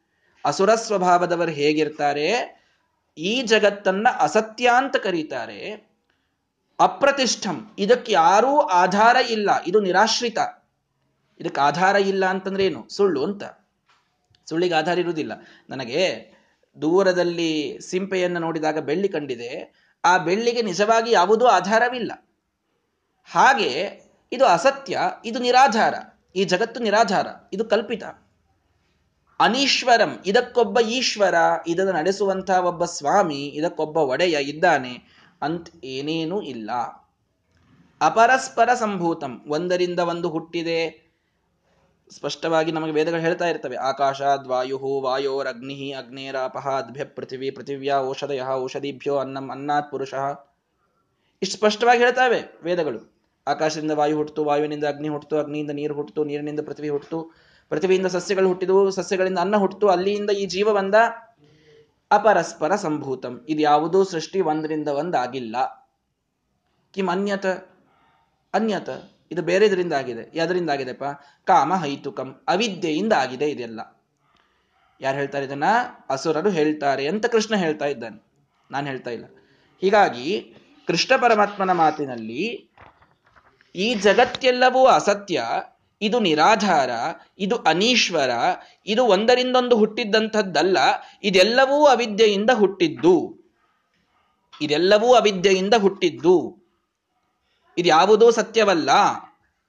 ಅಸುರ ಸ್ವಭಾವದವರು ಹೇಗಿರ್ತಾರೆ? ಈ ಜಗತ್ತನ್ನ ಅಸತ್ಯ ಅಂತ ಕರೀತಾರೆ. ಅಪ್ರತಿಷ್ಠಂ. ಇದಕ್ಕೆ ಯಾರೂ ಆಧಾರ ಇಲ್ಲ. ಇದು ನಿರಾಶ್ರಿತ. ಇದಕ್ಕೆ ಆಧಾರ ಇಲ್ಲ ಅಂತಂದ್ರೆ ಏನು? ಸುಳ್ಳು ಅಂತ. ಸುಳ್ಳಿಗೆ ಆಧಾರ ಇರುವುದಿಲ್ಲ. ನನಗೆ ದೂರದಲ್ಲಿ ಸಿಂಪೆಯನ್ನು ನೋಡಿದಾಗ ಬೆಳ್ಳಿ ಕಂಡಿದೆ. ಆ ಬೆಳ್ಳಿಗೆ ನಿಜವಾಗಿ ಯಾವುದೂ ಆಧಾರವಿಲ್ಲ. ಹಾಗೆ ಇದು ಅಸತ್ಯ, ಇದು ನಿರಾಧಾರ. ಈ ಜಗತ್ತು ನಿರಾಧಾರ, ಇದು ಕಲ್ಪಿತ. ಅನೀಶ್ವರಂ, ಇದಕ್ಕೊಬ್ಬ ಈಶ್ವರ, ಇದನ್ನು ನಡೆಸುವಂತಹ ಒಬ್ಬ ಸ್ವಾಮಿ, ಇದಕ್ಕೊಬ್ಬ ಒಡೆಯ ಇದ್ದಾನೆ ಅಂತ ಏನೇನೂ ಇಲ್ಲ. ಅಪರಸ್ಪರ ಸಂಭೂತಂ, ಒಂದರಿಂದ ಒಂದು ಹುಟ್ಟಿದೆ ಸ್ಪಷ್ಟವಾಗಿ ನಮಗೆ ವೇದಗಳು ಹೇಳ್ತಾ ಇರ್ತವೆ. ಆಕಾಶ ದ್ವಾಯು ವಾಯೋರಗ್ನಿ ಅಗ್ನೇರಾಪಹ, ಅದ್ಭ್ಯ, ಪೃಥಿವಿ, ಪೃಥಿವ್ಯಾ ಔಷಧಯ ಔಷಧಿಭ್ಯೋ, ಅನ್ನಂ, ಅನ್ನಾತ್, ಪುರುಷ. ಇಷ್ಟು ಸ್ಪಷ್ಟವಾಗಿ ಹೇಳ್ತಾವೆ ವೇದಗಳು. ಆಕಾಶದಿಂದ ವಾಯು ಹುಟ್ಟಿತು ವಾಯುವಿನಿಂದ ಅಗ್ನಿ ಹುಟ್ಟಿತು ಅಗ್ನಿಯಿಂದ ನೀರು ಹುಟ್ಟಿತು ನೀರಿನಿಂದ ಪೃಥ್ವಿ ಹುಟ್ಟಿತು ಪೃಥ್ವಿಯಿಂದ ಸಸ್ಯಗಳು ಹುಟ್ಟಿದವು, ಸಸ್ಯಗಳಿಂದ ಅನ್ನ ಹುಟ್ಟಿತು ಅಲ್ಲಿಯಿಂದ ಈ ಜೀವ ಬಂದ ಅಪರಸ್ಪರ ಸಂಭೂತಂ. ಇದು ಯಾವುದೂ ಸೃಷ್ಟಿ ಒಂದರಿಂದ ಒಂದಾಗಿಲ್ಲ. ಕಿಮ್ ಅನ್ಯತ ಅನ್ಯತ. ಇದು ಬೇರೆ ಇದರಿಂದ ಆಗಿದೆ ಯಾವ್ದರಿಂದ ಆಗಿದೆಪ್ಪ ಕಾಮ ಹೈತುಕಂ. ಅವಿದ್ಯೆಯಿಂದ ಆಗಿದೆ ಇದೆಲ್ಲ. ಯಾರು ಹೇಳ್ತಾರೆ ಇದನ್ನ? ಅಸುರರು ಹೇಳ್ತಾರೆ ಅಂತ ಕೃಷ್ಣ ಹೇಳ್ತಾ ಇದ್ದಾನೆ. ನಾನು ಹೇಳ್ತಾ ಇಲ್ಲ. ಹೀಗಾಗಿ ಕೃಷ್ಣ ಪರಮಾತ್ಮನ ಮಾತಿನಲ್ಲಿ ಈ ಜಗತ್ತೆಲ್ಲವೂ ಅಸತ್ಯ, ಇದು ನಿರಾಧಾರ, ಇದು ಅನೀಶ್ವರ, ಇದು ಒಂದರಿಂದೊಂದು ಹುಟ್ಟಿದ್ದಂಥದ್ದಲ್ಲ, ಇದೆಲ್ಲವೂ ಅವಿದ್ಯೆಯಿಂದ ಹುಟ್ಟಿದ್ದು. ಇದೆಲ್ಲವೂ ಅವಿದ್ಯೆಯಿಂದ ಹುಟ್ಟಿದ್ದು. ಇದ್ಯಾವುದೂ ಸತ್ಯವಲ್ಲ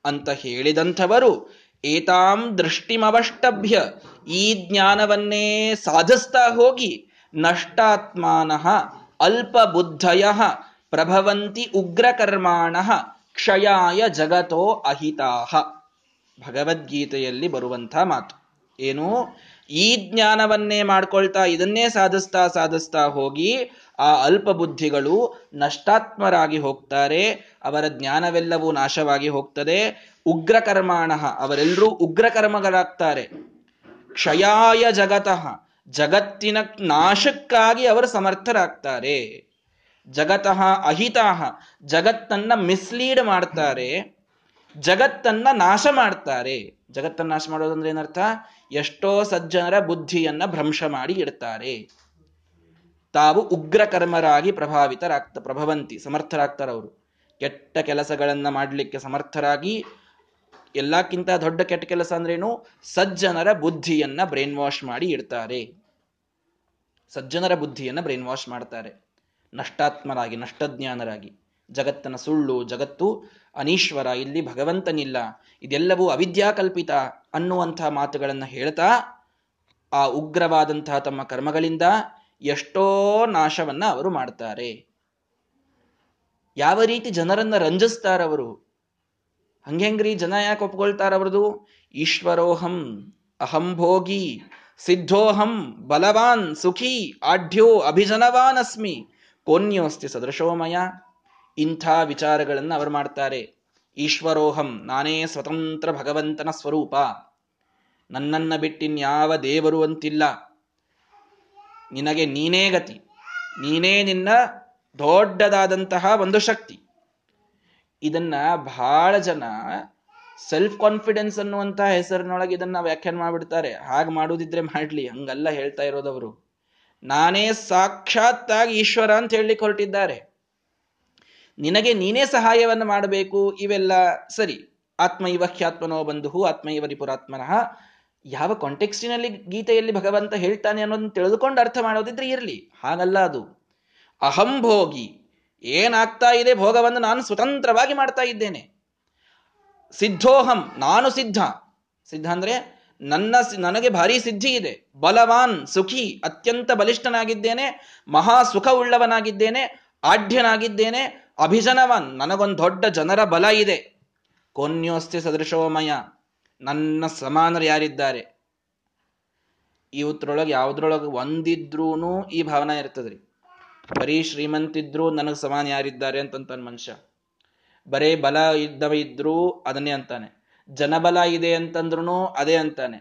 ಅಂತ ಹೇಳಿದಂಥವರು, ಏತಾಂ ದೃಷ್ಟಿಮವಷ್ಟಭ್ಯ, ಈ ಜ್ಞಾನವನ್ನೇ ಸಾಧಿಸ್ತಾ ಹೋಗಿ ನಷ್ಟಾತ್ಮಾನಃ ಅಲ್ಪ ಬುದ್ಧಯ ಪ್ರಭವಂತಿ ಉಗ್ರಕರ್ಮಾಣ, ಕ್ಷಯಾಯ ಜಗತೋ ಅಹಿತಾಹ. ಭಗವದ್ಗೀತೆಯಲ್ಲಿ ಬರುವಂಥ ಮಾತು. ಏನು? ಈ ಜ್ಞಾನವನ್ನೇ ಮಾಡ್ಕೊಳ್ತಾ, ಇದನ್ನೇ ಸಾಧಿಸ್ತಾ ಸಾಧಿಸ್ತಾ ಹೋಗಿ ಆ ಅಲ್ಪ ಬುದ್ಧಿಗಳು ನಷ್ಟಾತ್ಮರಾಗಿ ಹೋಗ್ತಾರೆ. ಅವರ ಜ್ಞಾನವೆಲ್ಲವೂ ನಾಶವಾಗಿ ಹೋಗ್ತದೆ. ಉಗ್ರಕರ್ಮಾಣ, ಅವರೆಲ್ಲರೂ ಉಗ್ರಕರ್ಮಗಳಾಗ್ತಾರೆ. ಕ್ಷಯಾಯ ಜಗತಃ, ಜಗತ್ತಿನ ನಾಶಕ್ಕಾಗಿ ಅವರು ಸಮರ್ಥರಾಗ್ತಾರೆ. ಜಗತಃ ಅಹಿತಾಹ ಜಗತ್ತನ್ನ ಮಿಸ್ಲೀಡ್ ಮಾಡ್ತಾರೆ. ಜಗತ್ತನ್ನ ನಾಶ ಮಾಡ್ತಾರೆ. ಜಗತ್ತನ್ನ ನಾಶ ಮಾಡೋದಂದ್ರೆ ಏನರ್ಥ? ಎಷ್ಟೋ ಸಜ್ಜನರ ಬುದ್ಧಿಯನ್ನ ಭ್ರಂಶ ಮಾಡಿ ಇಡ್ತಾರೆ. ತಾವು ಉಗ್ರ ಕರ್ಮರಾಗಿ ಪ್ರಭಾವಿತರಾಗ್ತ, ಪ್ರಭವಂತಿ, ಸಮರ್ಥರಾಗ್ತಾರೆ ಅವರು. ಕೆಟ್ಟ ಕೆಲಸಗಳನ್ನ ಮಾಡಲಿಕ್ಕೆ ಸಮರ್ಥರಾಗಿ ಎಲ್ಲಕ್ಕಿಂತ ದೊಡ್ಡ ಕೆಟ್ಟ ಕೆಲಸ ಅಂದ್ರೇನು? ಸಜ್ಜನರ ಬುದ್ಧಿಯನ್ನ ಬ್ರೈನ್ ವಾಶ್ ಮಾಡಿ ಇಡ್ತಾರೆ. ಸಜ್ಜನರ ಬುದ್ಧಿಯನ್ನ ಬ್ರೈನ್ ವಾಶ್ ಮಾಡ್ತಾರೆ. ನಷ್ಟಾತ್ಮರಾಗಿ, ನಷ್ಟಜ್ಞಾನರಾಗಿ. ಜಗತ್ತನ ಸುಳ್ಳು, ಜಗತ್ತು ಅನೀಶ್ವರ, ಇಲ್ಲಿ ಭಗವಂತನಿಲ್ಲ. ಇದೆಲ್ಲವೂ ಅವಿದ್ಯಾಕಲ್ಪಿತ ಅನ್ನುವಂಥ ಮಾತುಗಳನ್ನು ಹೇಳ್ತಾ, ಆ ಉಗ್ರವಾದಂತಹ ತಮ್ಮ ಕರ್ಮಗಳಿಂದ ಎಷ್ಟೋ ನಾಶವನ್ನ ಅವರು ಮಾಡ್ತಾರೆ. ಯಾವ ರೀತಿ ಜನರನ್ನ ರಂಜಿಸ್ತಾರವರು? ಹಂಗೆಂಗ್ರಿ ಜನ ಯಾಕೆ ಒಪ್ಕೊಳ್ತಾರವ್ರದು? ಈಶ್ವರೋಹಂ ಅಹಂಭೋಗಿ ಸಿದ್ಧೋಹಂ ಬಲವಾನ್ ಸುಖಿ, ಆಢ್ಯೋ ಅಭಿಜನವಾನ್ ಅಸ್ಮಿ ಕೋನ್ಯೋಸ್ತಿ ಸದೃಶೋಮಯ. ಇಂಥ ವಿಚಾರಗಳನ್ನು ಅವರು ಮಾಡ್ತಾರೆ. ಈಶ್ವರೋಹಂ, ನಾನೇ ಸ್ವತಂತ್ರ ಭಗವಂತನ ಸ್ವರೂಪ. ನನ್ನನ್ನ ಬಿಟ್ಟಿನ್ಯಾವ ದೇವರು ಅಂತಿಲ್ಲ. ನಿನಗೆ ನೀನೇ ಗತಿ. ನೀನೇ ನಿನ್ನ ದೊಡ್ಡದಾದಂತಹ ಒಂದು ಶಕ್ತಿ. ಇದನ್ನ ಬಹಳ ಜನ ಸೆಲ್ಫ್ ಕಾನ್ಫಿಡೆನ್ಸ್ ಅನ್ನುವಂತಹ ಹೆಸರಿನೊಳಗೆ ಇದನ್ನ ವ್ಯಾಖ್ಯಾನ ಮಾಡಿಬಿಡ್ತಾರೆ. ಹಾಗೆ ಮಾಡುದಿದ್ರೆ ಮಾಡ್ಲಿ, ಹಂಗಲ್ಲ ಹೇಳ್ತಾ ಇರೋದವರು. ನಾನೇ ಸಾಕ್ಷಾತ್ತಾಗಿ ಈಶ್ವರ ಅಂತ ಹೇಳಿ ಹೊರಟಿದ್ದಾರೆ. ನಿನಗೆ ನೀನೇ ಸಹಾಯವನ್ನು ಮಾಡಬೇಕು, ಇವೆಲ್ಲ ಸರಿ. ಆತ್ಮ ಇವ ಹ್ಯಾತ್ಮನೋ ಬಂಧು ಆತ್ಮ ಇವ ರಿಪುರಾತ್ಮನಃ ಯಾವ ಕಾಂಟೆಕ್ಸ್ಟಿನಲ್ಲಿ ಗೀತೆಯಲ್ಲಿ ಭಗವಂತ ಹೇಳ್ತಾನೆ ಅನ್ನೋದನ್ನು ತಿಳಿದುಕೊಂಡು ಅರ್ಥ ಮಾಡೋದಿದ್ರೆ ಇರಲಿ. ಹಾಗಲ್ಲ ಅದು. ಅಹಂ ಭೋಗಿ. ಏನಾಗ್ತಾ ಇದೆ ಭೋಗವನ್ನು ನಾನು ಸ್ವತಂತ್ರವಾಗಿ ಮಾಡ್ತಾ ಇದ್ದೇನೆ. ಸಿದ್ಧೋಹಂ, ನಾನು ಸಿದ್ಧ. ಸಿದ್ಧ ಅಂದ್ರೆ ನನ್ನ ನನಗೆ ಭಾರಿ ಸಿದ್ಧಿ ಇದೆ. ಬಲವಾನ್, ಸುಖಿ, ಅತ್ಯಂತ ಬಲಿಷ್ಠನಾಗಿದ್ದೇನೆ. ಮಹಾ ಸುಖ ಉಳ್ಳವನಾಗಿದ್ದೇನೆ ಆಢ್ಯನಾಗಿದ್ದೇನೆ. ಅಭಿಜನವನ್, ನನಗೊಂದು ದೊಡ್ಡ ಜನರ ಬಲ ಇದೆ. ಕೊನ್ಯೋಸ್ತಿ ಸದೃಶೋಮಯ ನನ್ನ ಸಮಾನರು ಯಾರಿದ್ದಾರೆ? ಇವತ್ರೊಳಗೆ ಯಾವ್ದ್ರೊಳಗೆ ಒಂದಿದ್ರೂ ಈ ಭಾವನೆ ಇರ್ತದ್ರಿ. ಬರೀ ಶ್ರೀಮಂತಿದ್ರು ನನಗೆ ಸಮಾನ ಯಾರಿದ್ದಾರೆ ಅಂತಂತಾನೆ ಮನುಷ್ಯ. ಬರೇ ಬಲ ಇದ್ದವ ಇದ್ರೂ ಅದನ್ನೇ ಅಂತಾನೆ. ಜನಬಲ ಇದೆ ಅಂತಂದ್ರೂ ಅದೇ ಅಂತಾನೆ.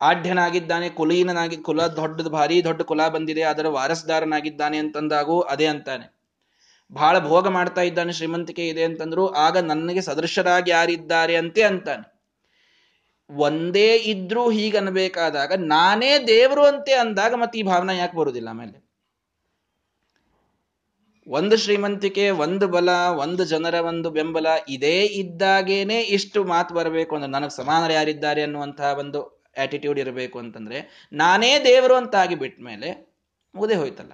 ಆಢ್ಯನಾಗಿದ್ದಾನೆ ಕುಲೀನನಾಗಿ ಕುಲ ದೊಡ್ಡದು ಭಾರಿ ದೊಡ್ಡ ಕುಲ ಬಂದಿದೆ, ಅದರ ವಾರಸ್ದಾರನಾಗಿದ್ದಾನೆ ಅಂತಂದಾಗೂ ಅದೇ ಅಂತಾನೆ. ಬಹಳ ಭೋಗ ಮಾಡ್ತಾ ಇದ್ದಾನೆ ಶ್ರೀಮಂತಿಕೆ ಇದೆ ಅಂತಂದ್ರು, ಆಗ ನನಗೆ ಸದೃಶರಾಗಿ ಯಾರಿದ್ದಾರೆ ಅಂತೆ ಅಂತಾನೆ. ಒಂದೇ ಇದ್ರೂ ಹೀಗನ್ಬೇಕಾದಾಗ ನಾನೇ ದೇವರು ಅಂತೆ ಅಂದಾಗ ಮತ್ತೆ ಈ ಭಾವನೆ ಯಾಕೆ ಬರುವುದಿಲ್ಲ ಆಮೇಲೆ? ಒಂದು ಶ್ರೀಮಂತಿಕೆ, ಒಂದು ಬಲ, ಒಂದು ಜನರ ಒಂದು ಬೆಂಬಲ, ಇದೇ ಇದ್ದಾಗೇನೆ ಇಷ್ಟು ಮಾತು ಬರಬೇಕು ಅಂದ್ರೆ ನನಗೆ ಸಮಾನರು ಯಾರಿದ್ದಾರೆ ಅನ್ನುವಂತಹ ಒಂದು ಆಟಿಟ್ಯೂಡ್ ಇರಬೇಕು ಅಂತಂದ್ರೆ ನಾನೇ ದೇವರು ಅಂತ ಆಗಿ ಬಿಟ್ಟ ಮೇಲೆ ಮುಗದೆ ಹೋಯ್ತಲ್ಲ.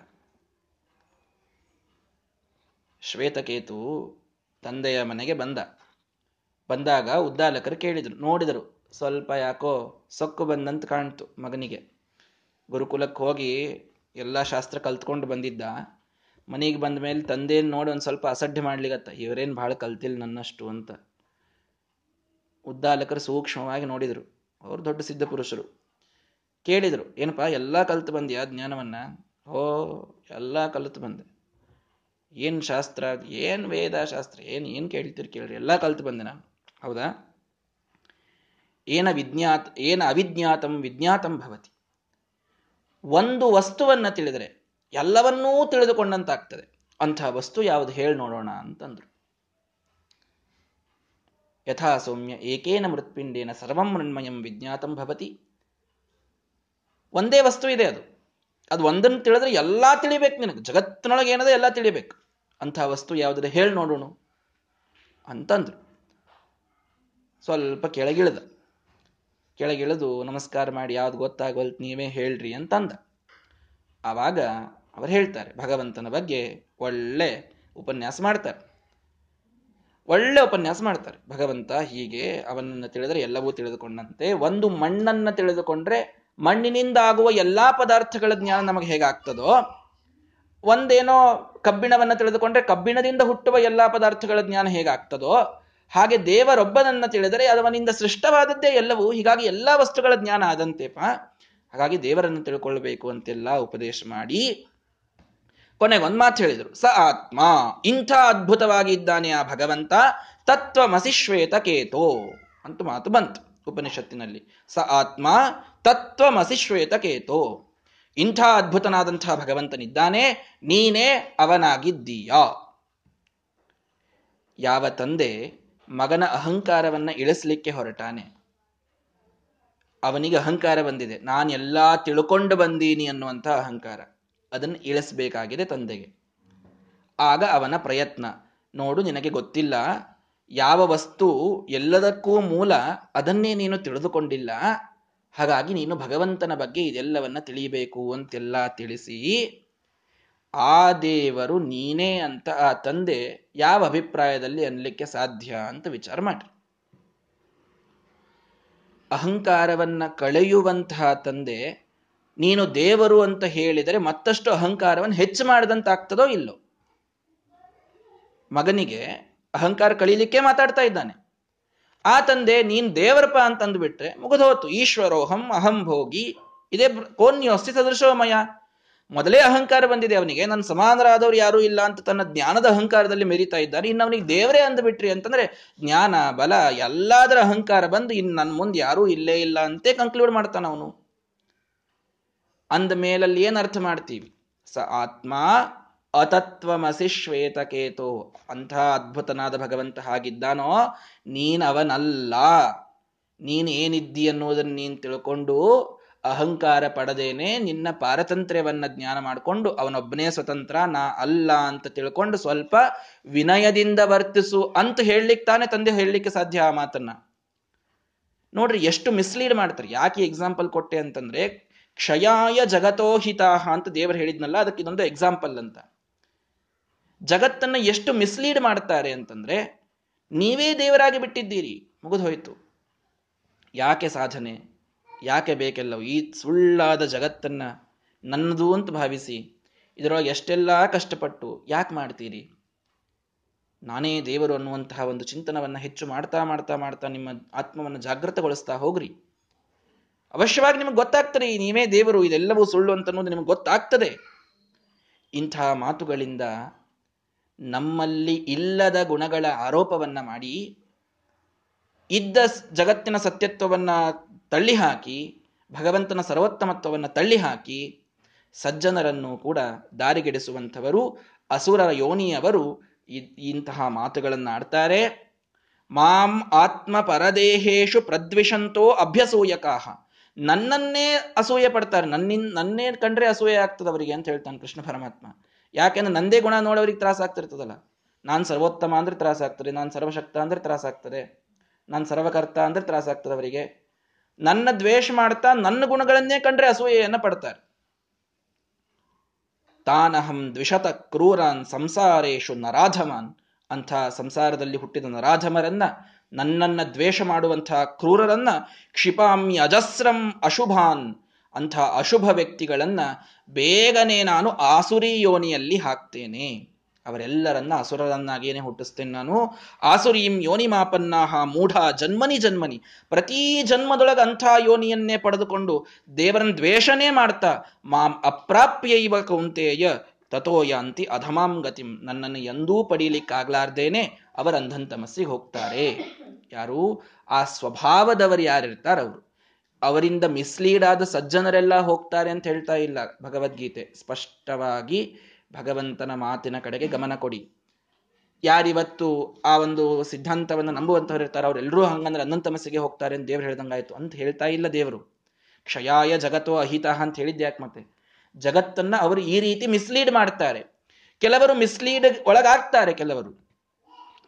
ಶ್ವೇತಕೇತು ತಂದೆಯ ಮನೆಗೆ ಬಂದ. ಬಂದಾಗ ಉದ್ದಾಲಕರು ಕೇಳಿದರು, ನೋಡಿದರು, ಸ್ವಲ್ಪ ಯಾಕೋ ಸೊಕ್ಕು ಬಂದಂತ ಕಾಣ್ತು ಮಗನಿಗೆ. ಗುರುಕುಲಕ್ಕೆ ಹೋಗಿ ಎಲ್ಲ ಶಾಸ್ತ್ರ ಕಲ್ತ್ಕೊಂಡು ಬಂದಿದ್ದ. ಮನೆಗೆ ಬಂದ ಮೇಲೆ ತಂದೆಯನ್ನು ನೋಡಿ ಒಂದು ಸ್ವಲ್ಪ ಅಸಡ್ಡೆ ಮಾಡ್ಲಿಗತ್ತ ಇವರೇನು ಭಾಳ ಕಲ್ತಿಲ್ಲ ನನ್ನಷ್ಟು ಅಂತ. ಉದ್ದಾಲಕರು ಸೂಕ್ಷ್ಮವಾಗಿ ನೋಡಿದರು. ಅವರು ದೊಡ್ಡ ಸಿದ್ಧ ಪುರುಷರು. ಕೇಳಿದರು, ಏನಪ್ಪ, ಎಲ್ಲ ಕಲ್ತು ಬಂದ್ಯಾ ಜ್ಞಾನವನ್ನ? ಓ, ಎಲ್ಲ ಕಲಿತು ಬಂದೆ. ಏನು ಶಾಸ್ತ್ರ, ಏನು ವೇದ ಶಾಸ್ತ್ರ, ಏನು ಏನು ಕೇಳ್ತೀರಿ ಕೇಳ್ರಿ, ಎಲ್ಲ ಕಲ್ತು ಬಂದೆ ನಾನು. ಹೌದಾ? ಏನ ವಿಜ್ಞಾತ, ಏನ ಅವಿಜ್ಞಾತಂ ವಿಜ್ಞಾತಂ ಭವತಿ. ಒಂದು ವಸ್ತುವನ್ನ ತಿಳಿದರೆ ಎಲ್ಲವನ್ನೂ ತಿಳಿದುಕೊಂಡಂತಾಗ್ತದೆ. ಅಂಥ ವಸ್ತು ಯಾವುದು ಹೇಳಿ ನೋಡೋಣ ಅಂತಂದ್ರು. ಯಥಾ ಸೌಮ್ಯ ಏಕೇನ ಮೃತ್ಪಿಂಡೇನ ಸರ್ವಂ ಮೃಣ್ಮಯಂ ವಿಜ್ಞಾತಂ ಭವತಿ. ಒಂದೇ ವಸ್ತು ಇದೆ ಅದು. ಅದು ಒಂದನ್ನು ತಿಳಿದ್ರೆ ಎಲ್ಲಾ ತಿಳಿಬೇಕು ನಿನಗೆ. ಜಗತ್ತಿನೊಳಗೆ ಏನದೆ ಎಲ್ಲ ತಿಳಿಬೇಕು. ಅಂಥ ವಸ್ತು ಯಾವುದರ ಹೇಳಿ ನೋಡೋಣ ಅಂತಂದ್ರು. ಸ್ವಲ್ಪ ಕೆಳಗಿಳಿದ. ಕೆಳಗಿಳಿದು ನಮಸ್ಕಾರ ಮಾಡಿ ಯಾವ್ದು ಗೊತ್ತಾಗವಲ್ತು ನೀವೇ ಹೇಳ್ರಿ ಅಂತಂದ. ಆವಾಗ ಅವರು ಹೇಳ್ತಾರೆ, ಭಗವಂತನ ಬಗ್ಗೆ ಒಳ್ಳೆ ಉಪನ್ಯಾಸ ಮಾಡ್ತಾರೆ. ಒಳ್ಳೆ ಉಪನ್ಯಾಸ ಮಾಡ್ತಾರೆ. ಭಗವಂತ ಹೀಗೆ ಅವನನ್ನು ತಿಳಿದರೆ ಎಲ್ಲವೂ ತಿಳಿದುಕೊಂಡಂತೆ, ಒಂದು ಮಣ್ಣನ್ನ ತಿಳಿದುಕೊಂಡ್ರೆ ಮಣ್ಣಿನಿಂದ ಆಗುವ ಎಲ್ಲಾ ಪದಾರ್ಥಗಳ ಜ್ಞಾನ ನಮಗೆ ಹೇಗಾಗ್ತದೋ ಒಂದೇನೋ ಕಬ್ಬಿಣವನ್ನ ತಿಳಿದುಕೊಂಡ್ರೆ ಕಬ್ಬಿಣದಿಂದ ಹುಟ್ಟುವ ಎಲ್ಲಾ ಪದಾರ್ಥಗಳ ಜ್ಞಾನ ಹೇಗಾಗ್ತದೋ ಹಾಗೆ ದೇವರೊಬ್ಬನನ್ನ ತಿಳಿದರೆ ಅದವನಿಂದ ಸೃಷ್ಟವಾದದ್ದೇ ಎಲ್ಲವೂ ಹೀಗಾಗಿ ಎಲ್ಲಾ ವಸ್ತುಗಳ ಜ್ಞಾನ ಆದಂತೆಪ ಹಾಗಾಗಿ ದೇವರನ್ನು ತಿಳ್ಕೊಳ್ಬೇಕು ಅಂತೆಲ್ಲ ಉಪದೇಶ ಮಾಡಿ. ಕೊನೆಗೆ ಒಂದ್ ಮಾತು ಹೇಳಿದರು. ಸ ಆತ್ಮ, ಇಂಥ ಅದ್ಭುತವಾಗಿ ಇದ್ದಾನೆ ಆ ಭಗವಂತ ತತ್ವ ಮಸಿಶ್ವೇತ ಕೇತೋ ಅಂತ ಮಾತು ಬಂತು ಉಪನಿಷತ್ತಿನಲ್ಲಿ. ಸ ಆತ್ಮ ತತ್ವ ಮಸಿಶ್ವೇತ ಕೇತೋ. ಇಂಥ ಅದ್ಭುತನಾದಂಥ ಭಗವಂತನಿದ್ದಾನೆ, ನೀನೇ ಅವನಾಗಿದ್ದೀಯ? ಯಾವ ತಂದೆ ಮಗನ ಅಹಂಕಾರವನ್ನ ಇಳಿಸ್ಲಿಕ್ಕೆ ಹೊರಟಾನೆ? ಅವನಿಗೆ ಅಹಂಕಾರ ಬಂದಿದೆ. ನಾನೆಲ್ಲ ತಿಳ್ಕೊಂಡು ಬಂದೀನಿ ಅನ್ನುವಂಥ ಅಹಂಕಾರ. ಅದನ್ನು ಇಳಿಸ್ಬೇಕಾಗಿದೆ ತಂದೆಗೆ. ಆಗ ಅವನ ಪ್ರಯತ್ನ, ನೋಡು ನಿನಗೆ ಗೊತ್ತಿಲ್ಲ, ಯಾವ ವಸ್ತು ಎಲ್ಲದಕ್ಕೂ ಮೂಲ, ಅದನ್ನೇ ನೀನು ತಿಳಿದುಕೊಂಡಿಲ್ಲ ಹಾಗಾಗಿ ನೀನು ಭಗವಂತನ ಬಗ್ಗೆ ಇದೆಲ್ಲವನ್ನ ತಿಳಿಯಬೇಕು ಅಂತೆಲ್ಲ ತಿಳಿಸಿ, ಆ ದೇವರು ನೀನೇ ಅಂತ ಆ ತಂದೆ ಯಾವ ಅಭಿಪ್ರಾಯದಲ್ಲಿ ಅನ್ಲಿಕ್ಕೆ ಸಾಧ್ಯ ಅಂತ ವಿಚಾರ ಮಾಡಿ ಅಹಂಕಾರವನ್ನ ಕಳೆಯುವಂತಹ ತಂದೆ ನೀನು ದೇವರು ಅಂತ ಹೇಳಿದರೆ ಮತ್ತಷ್ಟು ಅಹಂಕಾರವನ್ನು ಹೆಚ್ಚು ಮಾಡಿದಂತಾಗ್ತದೋ ಇಲ್ಲೋ? ಮಗನಿಗೆ ಅಹಂಕಾರ ಕಳೀಲಿಕ್ಕೆ ಮಾತಾಡ್ತಾ ಇದ್ದಾನೆ. ಆ ತಂದೆ, ನೀನ್ ದೇವರಪ್ಪ ಅಂತ ಬಿಟ್ರೆ ಮುಗಿದೋತು. ಈಶ್ವರೋಹಂ ಅಹಂ ಭೋಗಿ. ಇದೇ ಕೋನ್ಯೋಸ್ತಿ ಸದೃಶೋಮಯ ಮೊದಲೇ ಅಹಂಕಾರ ಬಂದಿದೆ ಅವನಿಗೆ. ನನ್ನ ಸಮಾನರಾದವ್ರು ಯಾರೂ ಇಲ್ಲ ಅಂತ ತನ್ನ ಜ್ಞಾನದ ಅಹಂಕಾರದಲ್ಲಿ ಮೆರಿತಾ ಇದ್ದಾನೆ ಇನ್ನು ಅವನಿಗೆ ದೇವರೇ ಅಂದ್ಬಿಟ್ರಿ ಅಂತಂದ್ರೆ ಜ್ಞಾನ, ಬಲ, ಎಲ್ಲಾದರ ಅಹಂಕಾರ ಬಂದು ಇನ್ನು ನನ್ನ ಮುಂದೆ ಯಾರೂ ಇಲ್ಲೇ ಇಲ್ಲ ಅಂತೆ ಕನ್ಕ್ಲೂಡ್ ಮಾಡ್ತಾನ ಅವನು. ಅಂದ ಮೇಲಲ್ಲಿ ಏನು ಅರ್ಥ ಮಾಡ್ತೀವಿ? ಸ ಆತ್ಮ ಅತತ್ವಮಸಿ ಶ್ವೇತಕೇತು. ಅಂಥ ಅದ್ಭುತನಾದ ಭಗವಂತ ಹಾಗಿದ್ದಾನೋ? ನೀನವನಲ್ಲ. ನೀನೇನಿದ್ದಿ ಅನ್ನೋದನ್ನು ನೀನ್ ತಿಳ್ಕೊಂಡು ಅಹಂಕಾರ ಪಡದೇನೆ ನಿನ್ನ ಪಾರತಂತ್ರ್ಯವನ್ನ ಜ್ಞಾನ ಮಾಡಿಕೊಂಡು ಅವನೊಬ್ಬನೇ ಸ್ವತಂತ್ರ, ನಾ ಅಲ್ಲ ಅಂತ ತಿಳ್ಕೊಂಡು ಸ್ವಲ್ಪ ವಿನಯದಿಂದ ವರ್ತಿಸು ಅಂತ ಹೇಳಲಿಕ್ಕೆ ತಾನೇ ತಂದೆ ಹೇಳಲಿಕ್ಕೆ ಸಾಧ್ಯ ಆ ಮಾತನ್ನ. ನೋಡ್ರಿ, ಎಷ್ಟು ಮಿಸ್ಲೀಡ್ ಮಾಡ್ತಾರೆ. ಯಾಕೆ ಎಕ್ಸಾಂಪಲ್ ಕೊಟ್ಟೆ ಅಂತಂದ್ರೆ, ಕ್ಷಯಾಯ ಜಗತೋಹಿತಾಹ ಅಂತ ದೇವರು ಹೇಳಿದ್ನಲ್ಲ, ಅದಕ್ಕೆ ಇದೊಂದು ಎಕ್ಸಾಂಪಲ್ ಅಂತ. ಜಗತ್ತನ್ನ ಎಷ್ಟು ಮಿಸ್ಲೀಡ್ ಮಾಡ್ತಾರೆ ಅಂತಂದ್ರೆ, ನೀವೇ ದೇವರಾಗಿ ಬಿಟ್ಟಿದ್ದೀರಿ, ಮುಗಿದು ಹೋಯ್ತು. ಯಾಕೆ ಸಾಧನೆ? ಯಾಕೆ ಬೇಕೆಲ್ಲವು? ಈ ಸುಳ್ಳಾದ ಜಗತ್ತನ್ನ ನನ್ನದು ಅಂತ ಭಾವಿಸಿ, ಇದರೊಳಗೆ ಎಷ್ಟೆಲ್ಲ ಕಷ್ಟಪಟ್ಟು ಯಾಕೆ ಮಾಡ್ತೀರಿ? ನಾನೇ ದೇವರು ಅನ್ನುವಂತಹ ಒಂದು ಚಿಂತನವನ್ನ ಹೆಚ್ಚು ಮಾಡ್ತಾ ಮಾಡ್ತಾ ಮಾಡ್ತಾ ನಿಮ್ಮ ಆತ್ಮವನ್ನು ಜಾಗೃತಗೊಳಿಸ್ತಾ ಹೋಗ್ರಿ. ಅವಶ್ಯವಾಗಿ ನಿಮಗೆ ಗೊತ್ತಾಗ್ತದೆ ನೀವೇ ದೇವರು, ಇದೆಲ್ಲವೂ ಸುಳ್ಳು ಅಂತ ಅನ್ನೋದು ನಿಮಗೆ ಗೊತ್ತಾಗ್ತದೆ. ಇಂತಹ ಮಾತುಗಳಿಂದ ನಮ್ಮಲ್ಲಿ ಇಲ್ಲದ ಗುಣಗಳ ಆರೋಪವನ್ನ ಮಾಡಿ, ಇದ್ದ ಜಗತ್ತಿನ ಸತ್ಯತ್ವವನ್ನ ತಳ್ಳಿಹಾಕಿ, ಭಗವಂತನ ಸರ್ವೋತ್ತಮತ್ವವನ್ನು ತಳ್ಳಿಹಾಕಿ, ಸಜ್ಜನರನ್ನು ಕೂಡ ದಾರಿಗೆಡಿಸುವಂಥವರು ಅಸುರರ ಯೋನಿಯವರು ಇಂತಹ ಮಾತುಗಳನ್ನು ಆಡ್ತಾರೆ. ಮಾಂ ಆತ್ಮ ಪರದೇಹೇಶು ಪ್ರದ್ವಿಷಂತೋ ಅಭ್ಯಸೂಯಕಾಹ. ನನ್ನನ್ನೇ ಅಸೂಯೆ ಪಡ್ತಾರೆ ನನ್ನಿಂದ ನನ್ನೇ ಕಂಡ್ರೆ ಅಸೂಯೆ ಆಗ್ತದೆ ಅವರಿಗೆ ಅಂತ ಹೇಳ್ತಾನೆ ಕೃಷ್ಣ ಪರಮಾತ್ಮ. ಯಾಕೆಂದ್ರೆ ನಂದೇ ಗುಣ ನೋಡೋರಿಗೆ ತ್ರಾಸ ಆಗ್ತಿರ್ತದಲ್ಲ. ನಾನು ಸರ್ವೋತ್ತಮ ಅಂದ್ರೆ ತ್ರಾಸ ಆಗ್ತದೆ, ನಾನು ಸರ್ವಶಕ್ತ ಅಂದ್ರೆ ತ್ರಾಸ ಆಗ್ತದೆ, ನಾನು ಸರ್ವಕರ್ತ ಅಂದ್ರೆ ತ್ರಾಸ ಆಗ್ತದೆ ಅವರಿಗೆ. ನನ್ನ ದ್ವೇಷ ಮಾಡ್ತಾ ನನ್ನ ಗುಣಗಳನ್ನೇ ಕಂಡ್ರೆ ಅಸೂಯೆಯನ್ನ ಪಡ್ತಾರೆ. ತಾನಹಂ ದ್ವಿಷತ ಕ್ರೂರಾನ್ ಸಂಸಾರೇಶು ನರಾಧಮಾನ್ ಅಂಥ ಸಂಸಾರದಲ್ಲಿ ಹುಟ್ಟಿದ ನರಾಧಮರನ್ನ, ನನ್ನನ್ನ ದ್ವೇಷ ಮಾಡುವಂತಹ ಕ್ರೂರರನ್ನ ಕ್ಷಿಪಾಮ್ಯ ಅಜಸ್ರಂ ಅಶುಭಾನ್ ಅಂಥ ಅಶುಭ ವ್ಯಕ್ತಿಗಳನ್ನ ಬೇಗನೆ ನಾನು ಆಸುರಿ ಯೋನಿಯಲ್ಲಿ ಹಾಕ್ತೇನೆ. ಅವರೆಲ್ಲರನ್ನ ಅಸುರರನ್ನಾಗೇನೆ ಹುಟ್ಟಿಸ್ತೇನೆ ನಾನು. ಆಸುರೀಂ ಯೋನಿ ಮಾಪನ್ನಾಹ ಮೂಢ ಜನ್ಮನಿ ಜನ್ಮನಿ. ಪ್ರತಿ ಜನ್ಮದೊಳಗೆ ಅಂಥ ಯೋನಿಯನ್ನೇ ಪಡೆದುಕೊಂಡು ದೇವರನ್ನ ದ್ವೇಷನೇ ಮಾಡ್ತಾ ಮಾಂ ಅಪ್ರಾಪ್ಯ ಇವ ಕೌಂತೆಯ ತಥೋಯಾಂತಿ ಅಧಮಾಂ ಗತಿಂ. ನನ್ನನ್ನು ಎಂದೂ ಪಡೀಲಿಕ್ಕಾಗ್ಲಾರ್ದೇನೆ ಅವರ ತಮಸ್ಸಿಗೆ ಹೋಗ್ತಾರೆ. ಯಾರು? ಆ ಸ್ವಭಾವದವರು ಯಾರಿರ್ತಾರವರು? ಅವರಿಂದ ಮಿಸ್ಲೀಡ್ ಆದ ಸಜ್ಜನರೆಲ್ಲ ಹೋಗ್ತಾರೆ ಅಂತ ಹೇಳ್ತಾ ಇಲ್ಲ ಭಗವದ್ಗೀತೆ. ಸ್ಪಷ್ಟವಾಗಿ ಭಗವಂತನ ಮಾತಿನ ಕಡೆಗೆ ಗಮನ ಕೊಡಿ. ಯಾರಿವತ್ತು ಆ ಒಂದು ಸಿದ್ಧಾಂತವನ್ನು ನಂಬುವಂತವ್ರು ಇರ್ತಾರೆ ಅವರೆಲ್ಲರೂ ಹಂಗಂದ್ರೆ ತಮಸ್ಸಿಗೆ ಹೋಗ್ತಾರೆ ಅಂತ ದೇವ್ರು ಹೇಳ್ದಂಗಾಯ್ತು ಅಂತ ಹೇಳ್ತಾ ಇಲ್ಲ ದೇವರು. ಕ್ಷಯಾಯ ಜಗತ್ತೋ ಅಹಿತ ಅಂತ ಹೇಳಿದ್ದೆ ಯಾಕೆ ಮತ್ತೆ? ಜಗತ್ತನ್ನ ಅವರು ಈ ರೀತಿ ಮಿಸ್ಲೀಡ್ ಮಾಡ್ತಾರೆ. ಕೆಲವರು ಮಿಸ್ಲೀಡ್ ಒಳಗಾಗ್ತಾರೆ ಕೆಲವರು.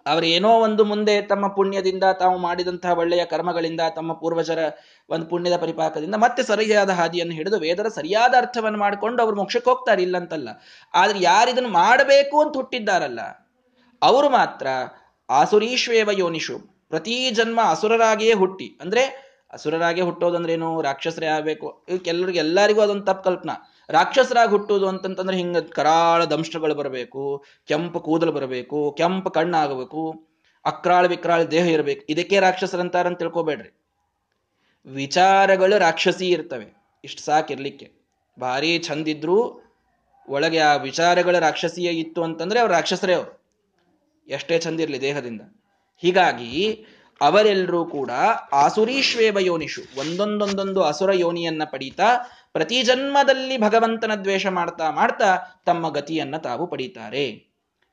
ಅವರು ಏನೋ ಒಂದು ಮುಂದೆ ತಮ್ಮ ಪುಣ್ಯದಿಂದ ತಾವು ಮಾಡಿದಂತಹ ಒಳ್ಳೆಯ ಕರ್ಮಗಳಿಂದ, ತಮ್ಮ ಪೂರ್ವಜರ ಒಂದು ಪುಣ್ಯದ ಪರಿಪಾಕದಿಂದ ಮತ್ತೆ ಸರಿಯಾದ ಹಾದಿಯನ್ನು ಹಿಡಿದು ವೇದರ ಸರಿಯಾದ ಅರ್ಥವನ್ನು ಮಾಡಿಕೊಂಡು ಅವ್ರು ಮೋಕ್ಷಕ್ಕೆ ಹೋಗ್ತಾರೆ ಇಲ್ಲ ಅಂತಲ್ಲ ಆದ್ರೆ ಯಾರಿದನ್ನು ಮಾಡಬೇಕು ಅಂತ ಹುಟ್ಟಿದ್ದಾರಲ್ಲ, ಅವರು ಮಾತ್ರ ಆಸುರೀಶ್ವೇವ ಯೋನಿಷು. ಪ್ರತಿ ಜನ್ಮ ಅಸುರರಾಗಿಯೇ ಹುಟ್ಟಿ. ಅಂದ್ರೆ ಅಸುರರಾಗೆ ಹುಟ್ಟೋದಂದ್ರೇನು? ರಾಕ್ಷಸರೇ ಆಗ್ಬೇಕು. ಕೆಲವರಿಗೆ ಎಲ್ಲರಿಗೂ ಅದೊಂದು ತಪ್ಪು ಕಲ್ಪನಾ. ರಾಕ್ಷಸರಾಗಿ ಹುಟ್ಟುವುದು ಅಂತಂತಂದ್ರೆ ಹಿಂಗ ಕರಾಳ ದಂಶಗಳು ಬರಬೇಕು, ಕೆಂಪು ಕೂದಲು ಬರಬೇಕು, ಕೆಂಪು ಕಣ್ಣಾಗಬೇಕು, ಅಕ್ರಾಳ ವಿಕ್ರಾಳ ದೇಹ ಇರಬೇಕು. ಇದಕ್ಕೆ ರಾಕ್ಷಸರಂತಾರಂತ ತಿಳ್ಕೊಬೇಡ್ರಿ. ವಿಚಾರಗಳು ರಾಕ್ಷಸಿ ಇರ್ತವೆ. ಇಷ್ಟು ಸಾಕಿರ್ಲಿಕ್ಕೆ ಭಾರಿ ಚಂದಿದ್ರು ಒಳಗೆ ಆ ವಿಚಾರಗಳ ರಾಕ್ಷಸಿಯೇ ಇತ್ತು ಅಂತಂದ್ರೆ ಅವ್ರು ರಾಕ್ಷಸರೇ ಅವರು. ಎಷ್ಟೇ ಚಂದಿರಲಿ ದೇಹದಿಂದ. ಹೀಗಾಗಿ ಅವರೆಲ್ಲರೂ ಕೂಡ ಆಸುರೀಶ್ವೇವ ಯೋನಿಷು, ಒಂದೊಂದೊಂದೊಂದು ಅಸುರ ಯೋನಿಯನ್ನ ಪಡೀತಾ ಪ್ರತಿ ಜನ್ಮದಲ್ಲಿ ಭಗವಂತನ ದ್ವೇಷ ಮಾಡ್ತಾ ಮಾಡ್ತಾ ತಮ್ಮ ಗತಿಯನ್ನ ತಾವು ಪಡೀತಾರೆ.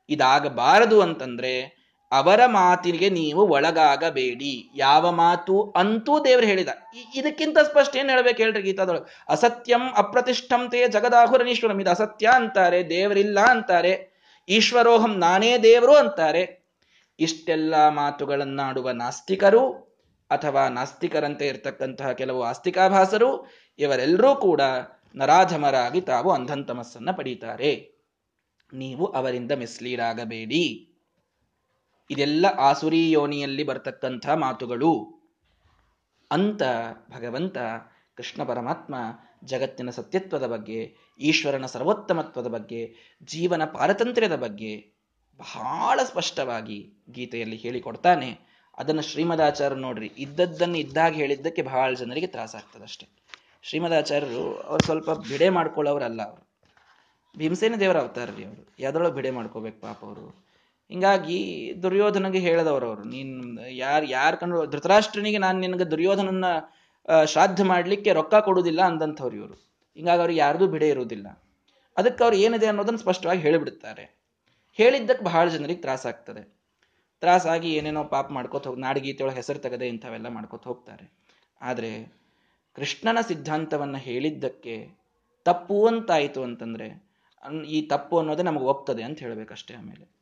ಇದಾಗಬಾರದು ಅಂತಂದ್ರೆ ಅವರ ಮಾತಿಗೆ ನೀವು ಒಳಗಾಗಬೇಡಿ. ಯಾವ ಮಾತು ಅಂತೂ ದೇವರು ಹೇಳಿದ. ಇದಕ್ಕಿಂತ ಸ್ಪಷ್ಟ ಏನ್ ಹೇಳ್ಬೇಕು ಹೇಳ್ರಿ ಗೀತಾದೊಳಗೆ? ಅಸತ್ಯಂ ಅಪ್ರತಿಷ್ಠಂತೆ ಜಗದಾಹುರನೀಶ್ವರಂ. ಇದು ಅಸತ್ಯ ಅಂತಾರೆ, ದೇವರಿಲ್ಲ ಅಂತಾರೆ, ಈಶ್ವರೋಹಂ ನಾನೇ ದೇವರು ಅಂತಾರೆ. ಇಷ್ಟೆಲ್ಲ ಮಾತುಗಳನ್ನಾಡುವ ನಾಸ್ತಿಕರು ಅಥವಾ ನಾಸ್ತಿಕರಂತೆ ಇರತಕ್ಕಂತಹ ಕೆಲವು ಆಸ್ತಿಕಾಭಾಸರು ಇವರೆಲ್ಲರೂ ಕೂಡ ನರಾಧಮರಾಗಿ ತಾವು ಅಂಧಂತಮಸ್ಸನ್ನು ಪಡೀತಾರೆ. ನೀವು ಅವರಿಂದ ಮಿಸ್ಲೀಡಾಗಬೇಡಿ. ಇದೆಲ್ಲ ಆಸುರಿ ಯೋನಿಯಲ್ಲಿ ಬರ್ತಕ್ಕಂಥ ಮಾತುಗಳು. ಅಂತ ಭಗವಂತ ಕೃಷ್ಣ ಪರಮಾತ್ಮ ಜಗತ್ತಿನ ಸತ್ಯತ್ವದ ಬಗ್ಗೆ, ಈಶ್ವರನ ಸರ್ವೋತ್ತಮತ್ವದ ಬಗ್ಗೆ, ಜೀವನ ಪಾರತಂತ್ರ್ಯದ ಬಗ್ಗೆ ಬಹಳ ಸ್ಪಷ್ಟವಾಗಿ ಗೀತೆಯಲ್ಲಿ ಹೇಳಿಕೊಡ್ತಾನೆ. ಅದನ್ನು ಶ್ರೀಮದಾಚಾರ್ಯ ನೋಡ್ರಿ, ಇದ್ದದ್ದನ್ನು ಇದ್ದಾಗ ಹೇಳಿದ್ದಕ್ಕೆ ಬಹಳ ಜನರಿಗೆ ತ್ರಾಸಾಗ್ತದಷ್ಟೇ ಶ್ರೀಮದಾಚಾರ್ಯರು ಅವ್ರು ಸ್ವಲ್ಪ ಬಿಡೆ ಮಾಡ್ಕೊಳ್ಳೋರಲ್ಲ ಅವರು. ಭೀಮಸೇನ ದೇವರ ಅವತಾರ್ರಿ ಅವರು. ಯಾವ್ದ್ರೊಳಗೆ ಬಿಡೆ ಮಾಡ್ಕೋಬೇಕು ಪಾಪ ಅವರು. ಹಿಂಗಾಗಿ ದುರ್ಯೋಧನಗೆ ಹೇಳದವ್ರು ಅವರು, ನೀನ್ ಯಾರು ಯಾರು ಕಂಡು ಧೃತರಾಷ್ಟ್ರನಿಗೆ ನಾನು ನಿನಗೆ ದುರ್ಯೋಧನನ್ನ ಶ್ರಾದ್ದ ಮಾಡ್ಲಿಕ್ಕೆ ರೊಕ್ಕ ಕೊಡುವುದಿಲ್ಲ ಅಂದಂಥವ್ರು ಇವರು. ಹಿಂಗಾಗಿ ಅವ್ರಿಗೆ ಯಾರ್ದು ಬಿಡೆ ಇರುವುದಿಲ್ಲ. ಅದಕ್ಕೆ ಅವ್ರು ಏನಿದೆ ಅನ್ನೋದನ್ನು ಸ್ಪಷ್ಟವಾಗಿ ಹೇಳಿಬಿಡ್ತಾರೆ ಹೇಳಿದ್ದಕ್ಕೆ ಬಹಳ ಜನರಿಗೆ ತ್ರಾಸಾಗ್ತದೆ ತ್ರಾಸಾಗಿ ಏನೇನೋ ಪಾಪ ಮಾಡ್ಕೋತ ಹೋಗಿ, ನಾಡಗೀತೆಯೊಳಗೆ ಹೆಸರು ತೆಗದೆ ಇಂಥವೆಲ್ಲ ಮಾಡ್ಕೋತ ಹೋಗ್ತಾರೆ. ಆದರೆ ಕೃಷ್ಣನ ಸಿದ್ಧಾಂತವನ್ನು ಹೇಳಿದ್ದಕ್ಕೆ ತಪ್ಪು ಅಂತಾಯಿತು ಅಂತಂದರೆ ಈ ತಪ್ಪು ಅನ್ನೋದೇ ನಮಗೆ ಒಪ್ತದೆ ಅಂತ ಹೇಳಬೇಕಷ್ಟೇ ಆಮೇಲೆ.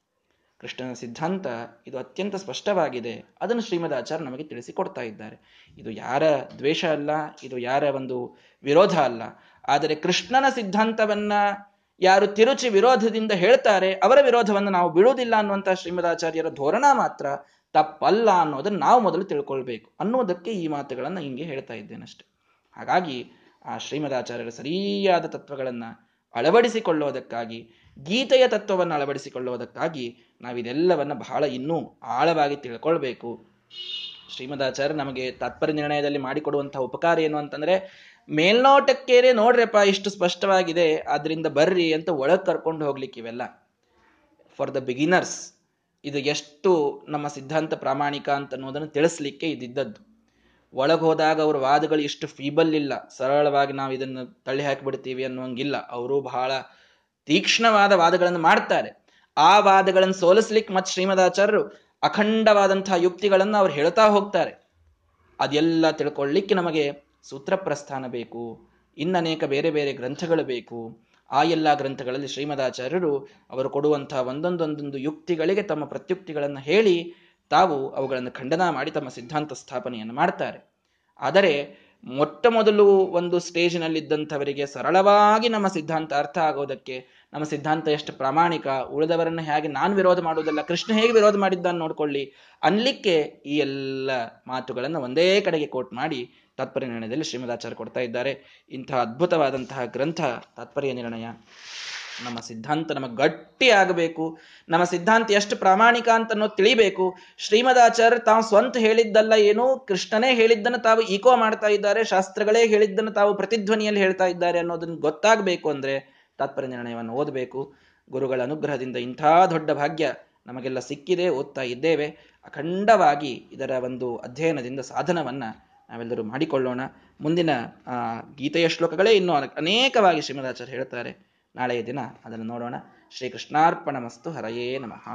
ಕೃಷ್ಣನ ಸಿದ್ಧಾಂತ ಇದು ಅತ್ಯಂತ ಸ್ಪಷ್ಟವಾಗಿದೆ. ಅದನ್ನು ಶ್ರೀಮದ್ ಆಚಾರ್ಯ ನಮಗೆ ತಿಳಿಸಿಕೊಡ್ತಾ ಇದ್ದಾರೆ. ಇದು ಯಾರ ದ್ವೇಷ ಅಲ್ಲ, ಇದು ಯಾರ ಒಂದು ವಿರೋಧ ಅಲ್ಲ. ಆದರೆ ಕೃಷ್ಣನ ಸಿದ್ಧಾಂತವನ್ನ ಯಾರು ತಿರುಚಿ ವಿರೋಧದಿಂದ ಹೇಳ್ತಾರೆ, ಅವರ ವಿರೋಧವನ್ನು ನಾವು ಬಿಡುವುದಿಲ್ಲ ಅನ್ನುವಂತಹ ಶ್ರೀಮದಾಚಾರ್ಯರ ಧೋರಣ ಮಾತ್ರ ತಪ್ಪಲ್ಲ ಅನ್ನೋದನ್ನು ನಾವು ಮೊದಲು ತಿಳ್ಕೊಳ್ಬೇಕು ಅನ್ನೋದಕ್ಕೆ ಈ ಮಾತುಗಳನ್ನು ಹಿಂಗೆ ಹೇಳ್ತಾ ಇದ್ದೇನಷ್ಟೆ. ಹಾಗಾಗಿ ಆ ಶ್ರೀಮದಾಚಾರ್ಯರ ಸರಿಯಾದ ತತ್ವಗಳನ್ನು ಅಳವಡಿಸಿಕೊಳ್ಳುವುದಕ್ಕಾಗಿ, ಗೀತೆಯ ತತ್ವವನ್ನು ಅಳವಡಿಸಿಕೊಳ್ಳುವುದಕ್ಕಾಗಿ ನಾವಿದೆಲ್ಲವನ್ನು ಬಹಳ ಇನ್ನೂ ಆಳವಾಗಿ ತಿಳ್ಕೊಳ್ಬೇಕು. ಶ್ರೀಮದಾಚಾರ್ಯ ನಮಗೆ ತಾತ್ಪರ್ಯ ನಿರ್ಣಯದಲ್ಲಿ ಮಾಡಿಕೊಡುವಂತಹ ಉಪಕಾರ ಏನು ಅಂತಂದ್ರೆ, ಮೇಲ್ನೋಟಕ್ಕೇನೆ ನೋಡ್ರಪ್ಪ ಇಷ್ಟು ಸ್ಪಷ್ಟವಾಗಿದೆ ಅದರಿಂದ ಬರ್ರಿ ಅಂತ ಒಳಗೆ ಕರ್ಕೊಂಡು ಹೋಗ್ಲಿಕ್ಕೆ ಇವೆಲ್ಲ. ಫಾರ್ ದ ಬಿಗಿನರ್ಸ್ ಇದು ಎಷ್ಟು ನಮ್ಮ ಸಿದ್ಧಾಂತ ಪ್ರಾಮಾಣಿಕ ಅಂತ ಅನ್ನೋದನ್ನು ತಿಳಿಸ್ಲಿಕ್ಕೆ ಇದಿದ್ದದ್ದು ಒಳಗೆ ಹೋದಾಗ ಅವ್ರ ವಾದಗಳು ಇಷ್ಟು ಫೀಬಲ್ ಇಲ್ಲ. ಸರಳವಾಗಿ ನಾವು ಇದನ್ನು ತಳ್ಳಿ ಹಾಕಿಬಿಡ್ತೀವಿ ಅನ್ನುವಂಗಿಲ್ಲ ಅವರು ಬಹಳ ತೀಕ್ಷ್ಣವಾದ ವಾದಗಳನ್ನು ಮಾಡ್ತಾರೆ. ಆ ವಾದಗಳನ್ನು ಸೋಲಿಸ್ಲಿಕ್ಕೆ ಮತ್ತು ಶ್ರೀಮದಾಚಾರ್ಯರು ಅಖಂಡವಾದಂತಹ ಯುಕ್ತಿಗಳನ್ನು ಅವ್ರು ಹೇಳ್ತಾ ಹೋಗ್ತಾರೆ. ಅದೆಲ್ಲ ತಿಳ್ಕೊಳ್ಳಿಕ್ಕೆ ನಮಗೆ ಸೂತ್ರ ಪ್ರಸ್ಥಾನ ಬೇಕು ಇನ್ನನೇಕ ಬೇರೆ ಬೇರೆ ಗ್ರಂಥಗಳು ಬೇಕು. ಆ ಎಲ್ಲ ಗ್ರಂಥಗಳಲ್ಲಿ ಶ್ರೀಮದಾಚಾರ್ಯರು ಅವರು ಕೊಡುವಂತಹ ಒಂದೊಂದೊಂದೊಂದು ಯುಕ್ತಿಗಳಿಗೆ ತಮ್ಮ ಪ್ರತ್ಯುಕ್ತಿಗಳನ್ನು ಹೇಳಿ ತಾವು ಅವುಗಳನ್ನು ಖಂಡನ ಮಾಡಿ ತಮ್ಮ ಸಿದ್ಧಾಂತ ಸ್ಥಾಪನೆಯನ್ನು ಮಾಡ್ತಾರೆ. ಆದರೆ ಮೊಟ್ಟ ಮೊದಲು ಒಂದು ಸ್ಟೇಜಿನಲ್ಲಿದ್ದಂಥವರಿಗೆ ಸರಳವಾಗಿ ನಮ್ಮ ಸಿದ್ಧಾಂತ ಅರ್ಥ ಆಗೋದಕ್ಕೆ, ನಮ್ಮ ಸಿದ್ಧಾಂತ ಎಷ್ಟು ಪ್ರಾಮಾಣಿಕ, ಉಳಿದವರನ್ನು ಹೇಗೆ ನಾನು ವಿರೋಧ ಮಾಡುವುದಲ್ಲ, ಕೃಷ್ಣ ಹೇಗೆ ವಿರೋಧ ಮಾಡಿದ್ದಾನೆ ನೋಡ್ಕೊಳ್ಳಿ. ಅನ್ಲಿಕ್ಕೆ ಈ ಎಲ್ಲ ಮಾತುಗಳನ್ನು ಒಂದೇ ಕಡೆಗೆ ಕೋಟ್ ಮಾಡಿ ತಾತ್ಪರ್ಯ ನಿರ್ಣಯದಲ್ಲಿ ಶ್ರೀಮದಾಚಾರ್ಯ ಕೊಡ್ತಾ ಇದ್ದಾರೆ. ಇಂತಹ ಅದ್ಭುತವಾದಂತಹ ಗ್ರಂಥ ತಾತ್ಪರ್ಯ ನಿರ್ಣಯ. ನಮ್ಮ ಸಿದ್ಧಾಂತ ನಮಗೆ ಗಟ್ಟಿ ಆಗಬೇಕು. ನಮ್ಮ ಸಿದ್ಧಾಂತ ಎಷ್ಟು ಪ್ರಾಮಾಣಿಕ ಅಂತ ಅನ್ನೋದು ತಿಳಿಬೇಕು. ಶ್ರೀಮದಾಚಾರ್ಯ ತಾವು ಸ್ವಂತ ಹೇಳಿದ್ದಲ್ಲ ಏನು, ಕೃಷ್ಣನೇ ಹೇಳಿದ್ದನ್ನು ತಾವು ಈಕೋ ಮಾಡ್ತಾ ಇದ್ದಾರೆ, ಶಾಸ್ತ್ರಗಳೇ ಹೇಳಿದ್ದನ್ನು ತಾವು ಪ್ರತಿಧ್ವನಿಯಲ್ಲಿ ಹೇಳ್ತಾ ಇದ್ದಾರೆ ಅನ್ನೋದನ್ನು ಗೊತ್ತಾಗಬೇಕು ಅಂದ್ರೆ ತಾತ್ಪರ್ಯ ನಿರ್ಣಯವನ್ನು ಓದಬೇಕು. ಗುರುಗಳ ಅನುಗ್ರಹದಿಂದ ಇಂಥ ದೊಡ್ಡ ಭಾಗ್ಯ ನಮಗೆಲ್ಲ ಸಿಕ್ಕಿದೆ, ಓದ್ತಾ ಇದ್ದೇವೆ. ಅಖಂಡವಾಗಿ ಇದರ ಒಂದು ಅಧ್ಯಯನದಿಂದ ಸಾಧನವನ್ನ ನಾವೆಲ್ಲರೂ ಮಾಡಿಕೊಳ್ಳೋಣ. ಮುಂದಿನ ಗೀತೆಯ ಶ್ಲೋಕಗಳೇ ಇನ್ನೂ ಅನೇಕವಾಗಿ ಶ್ರೀಮದಾಚಾರ್ಯ ಹೇಳ್ತಾರೆ. ನಾಳೆಯ ದಿನ ಅದನ್ನು ನೋಡೋಣ. ಶ್ರೀಕೃಷ್ಣಾರ್ಪಣ ಮಸ್ತು ಹರಯೇ ನಮಃ.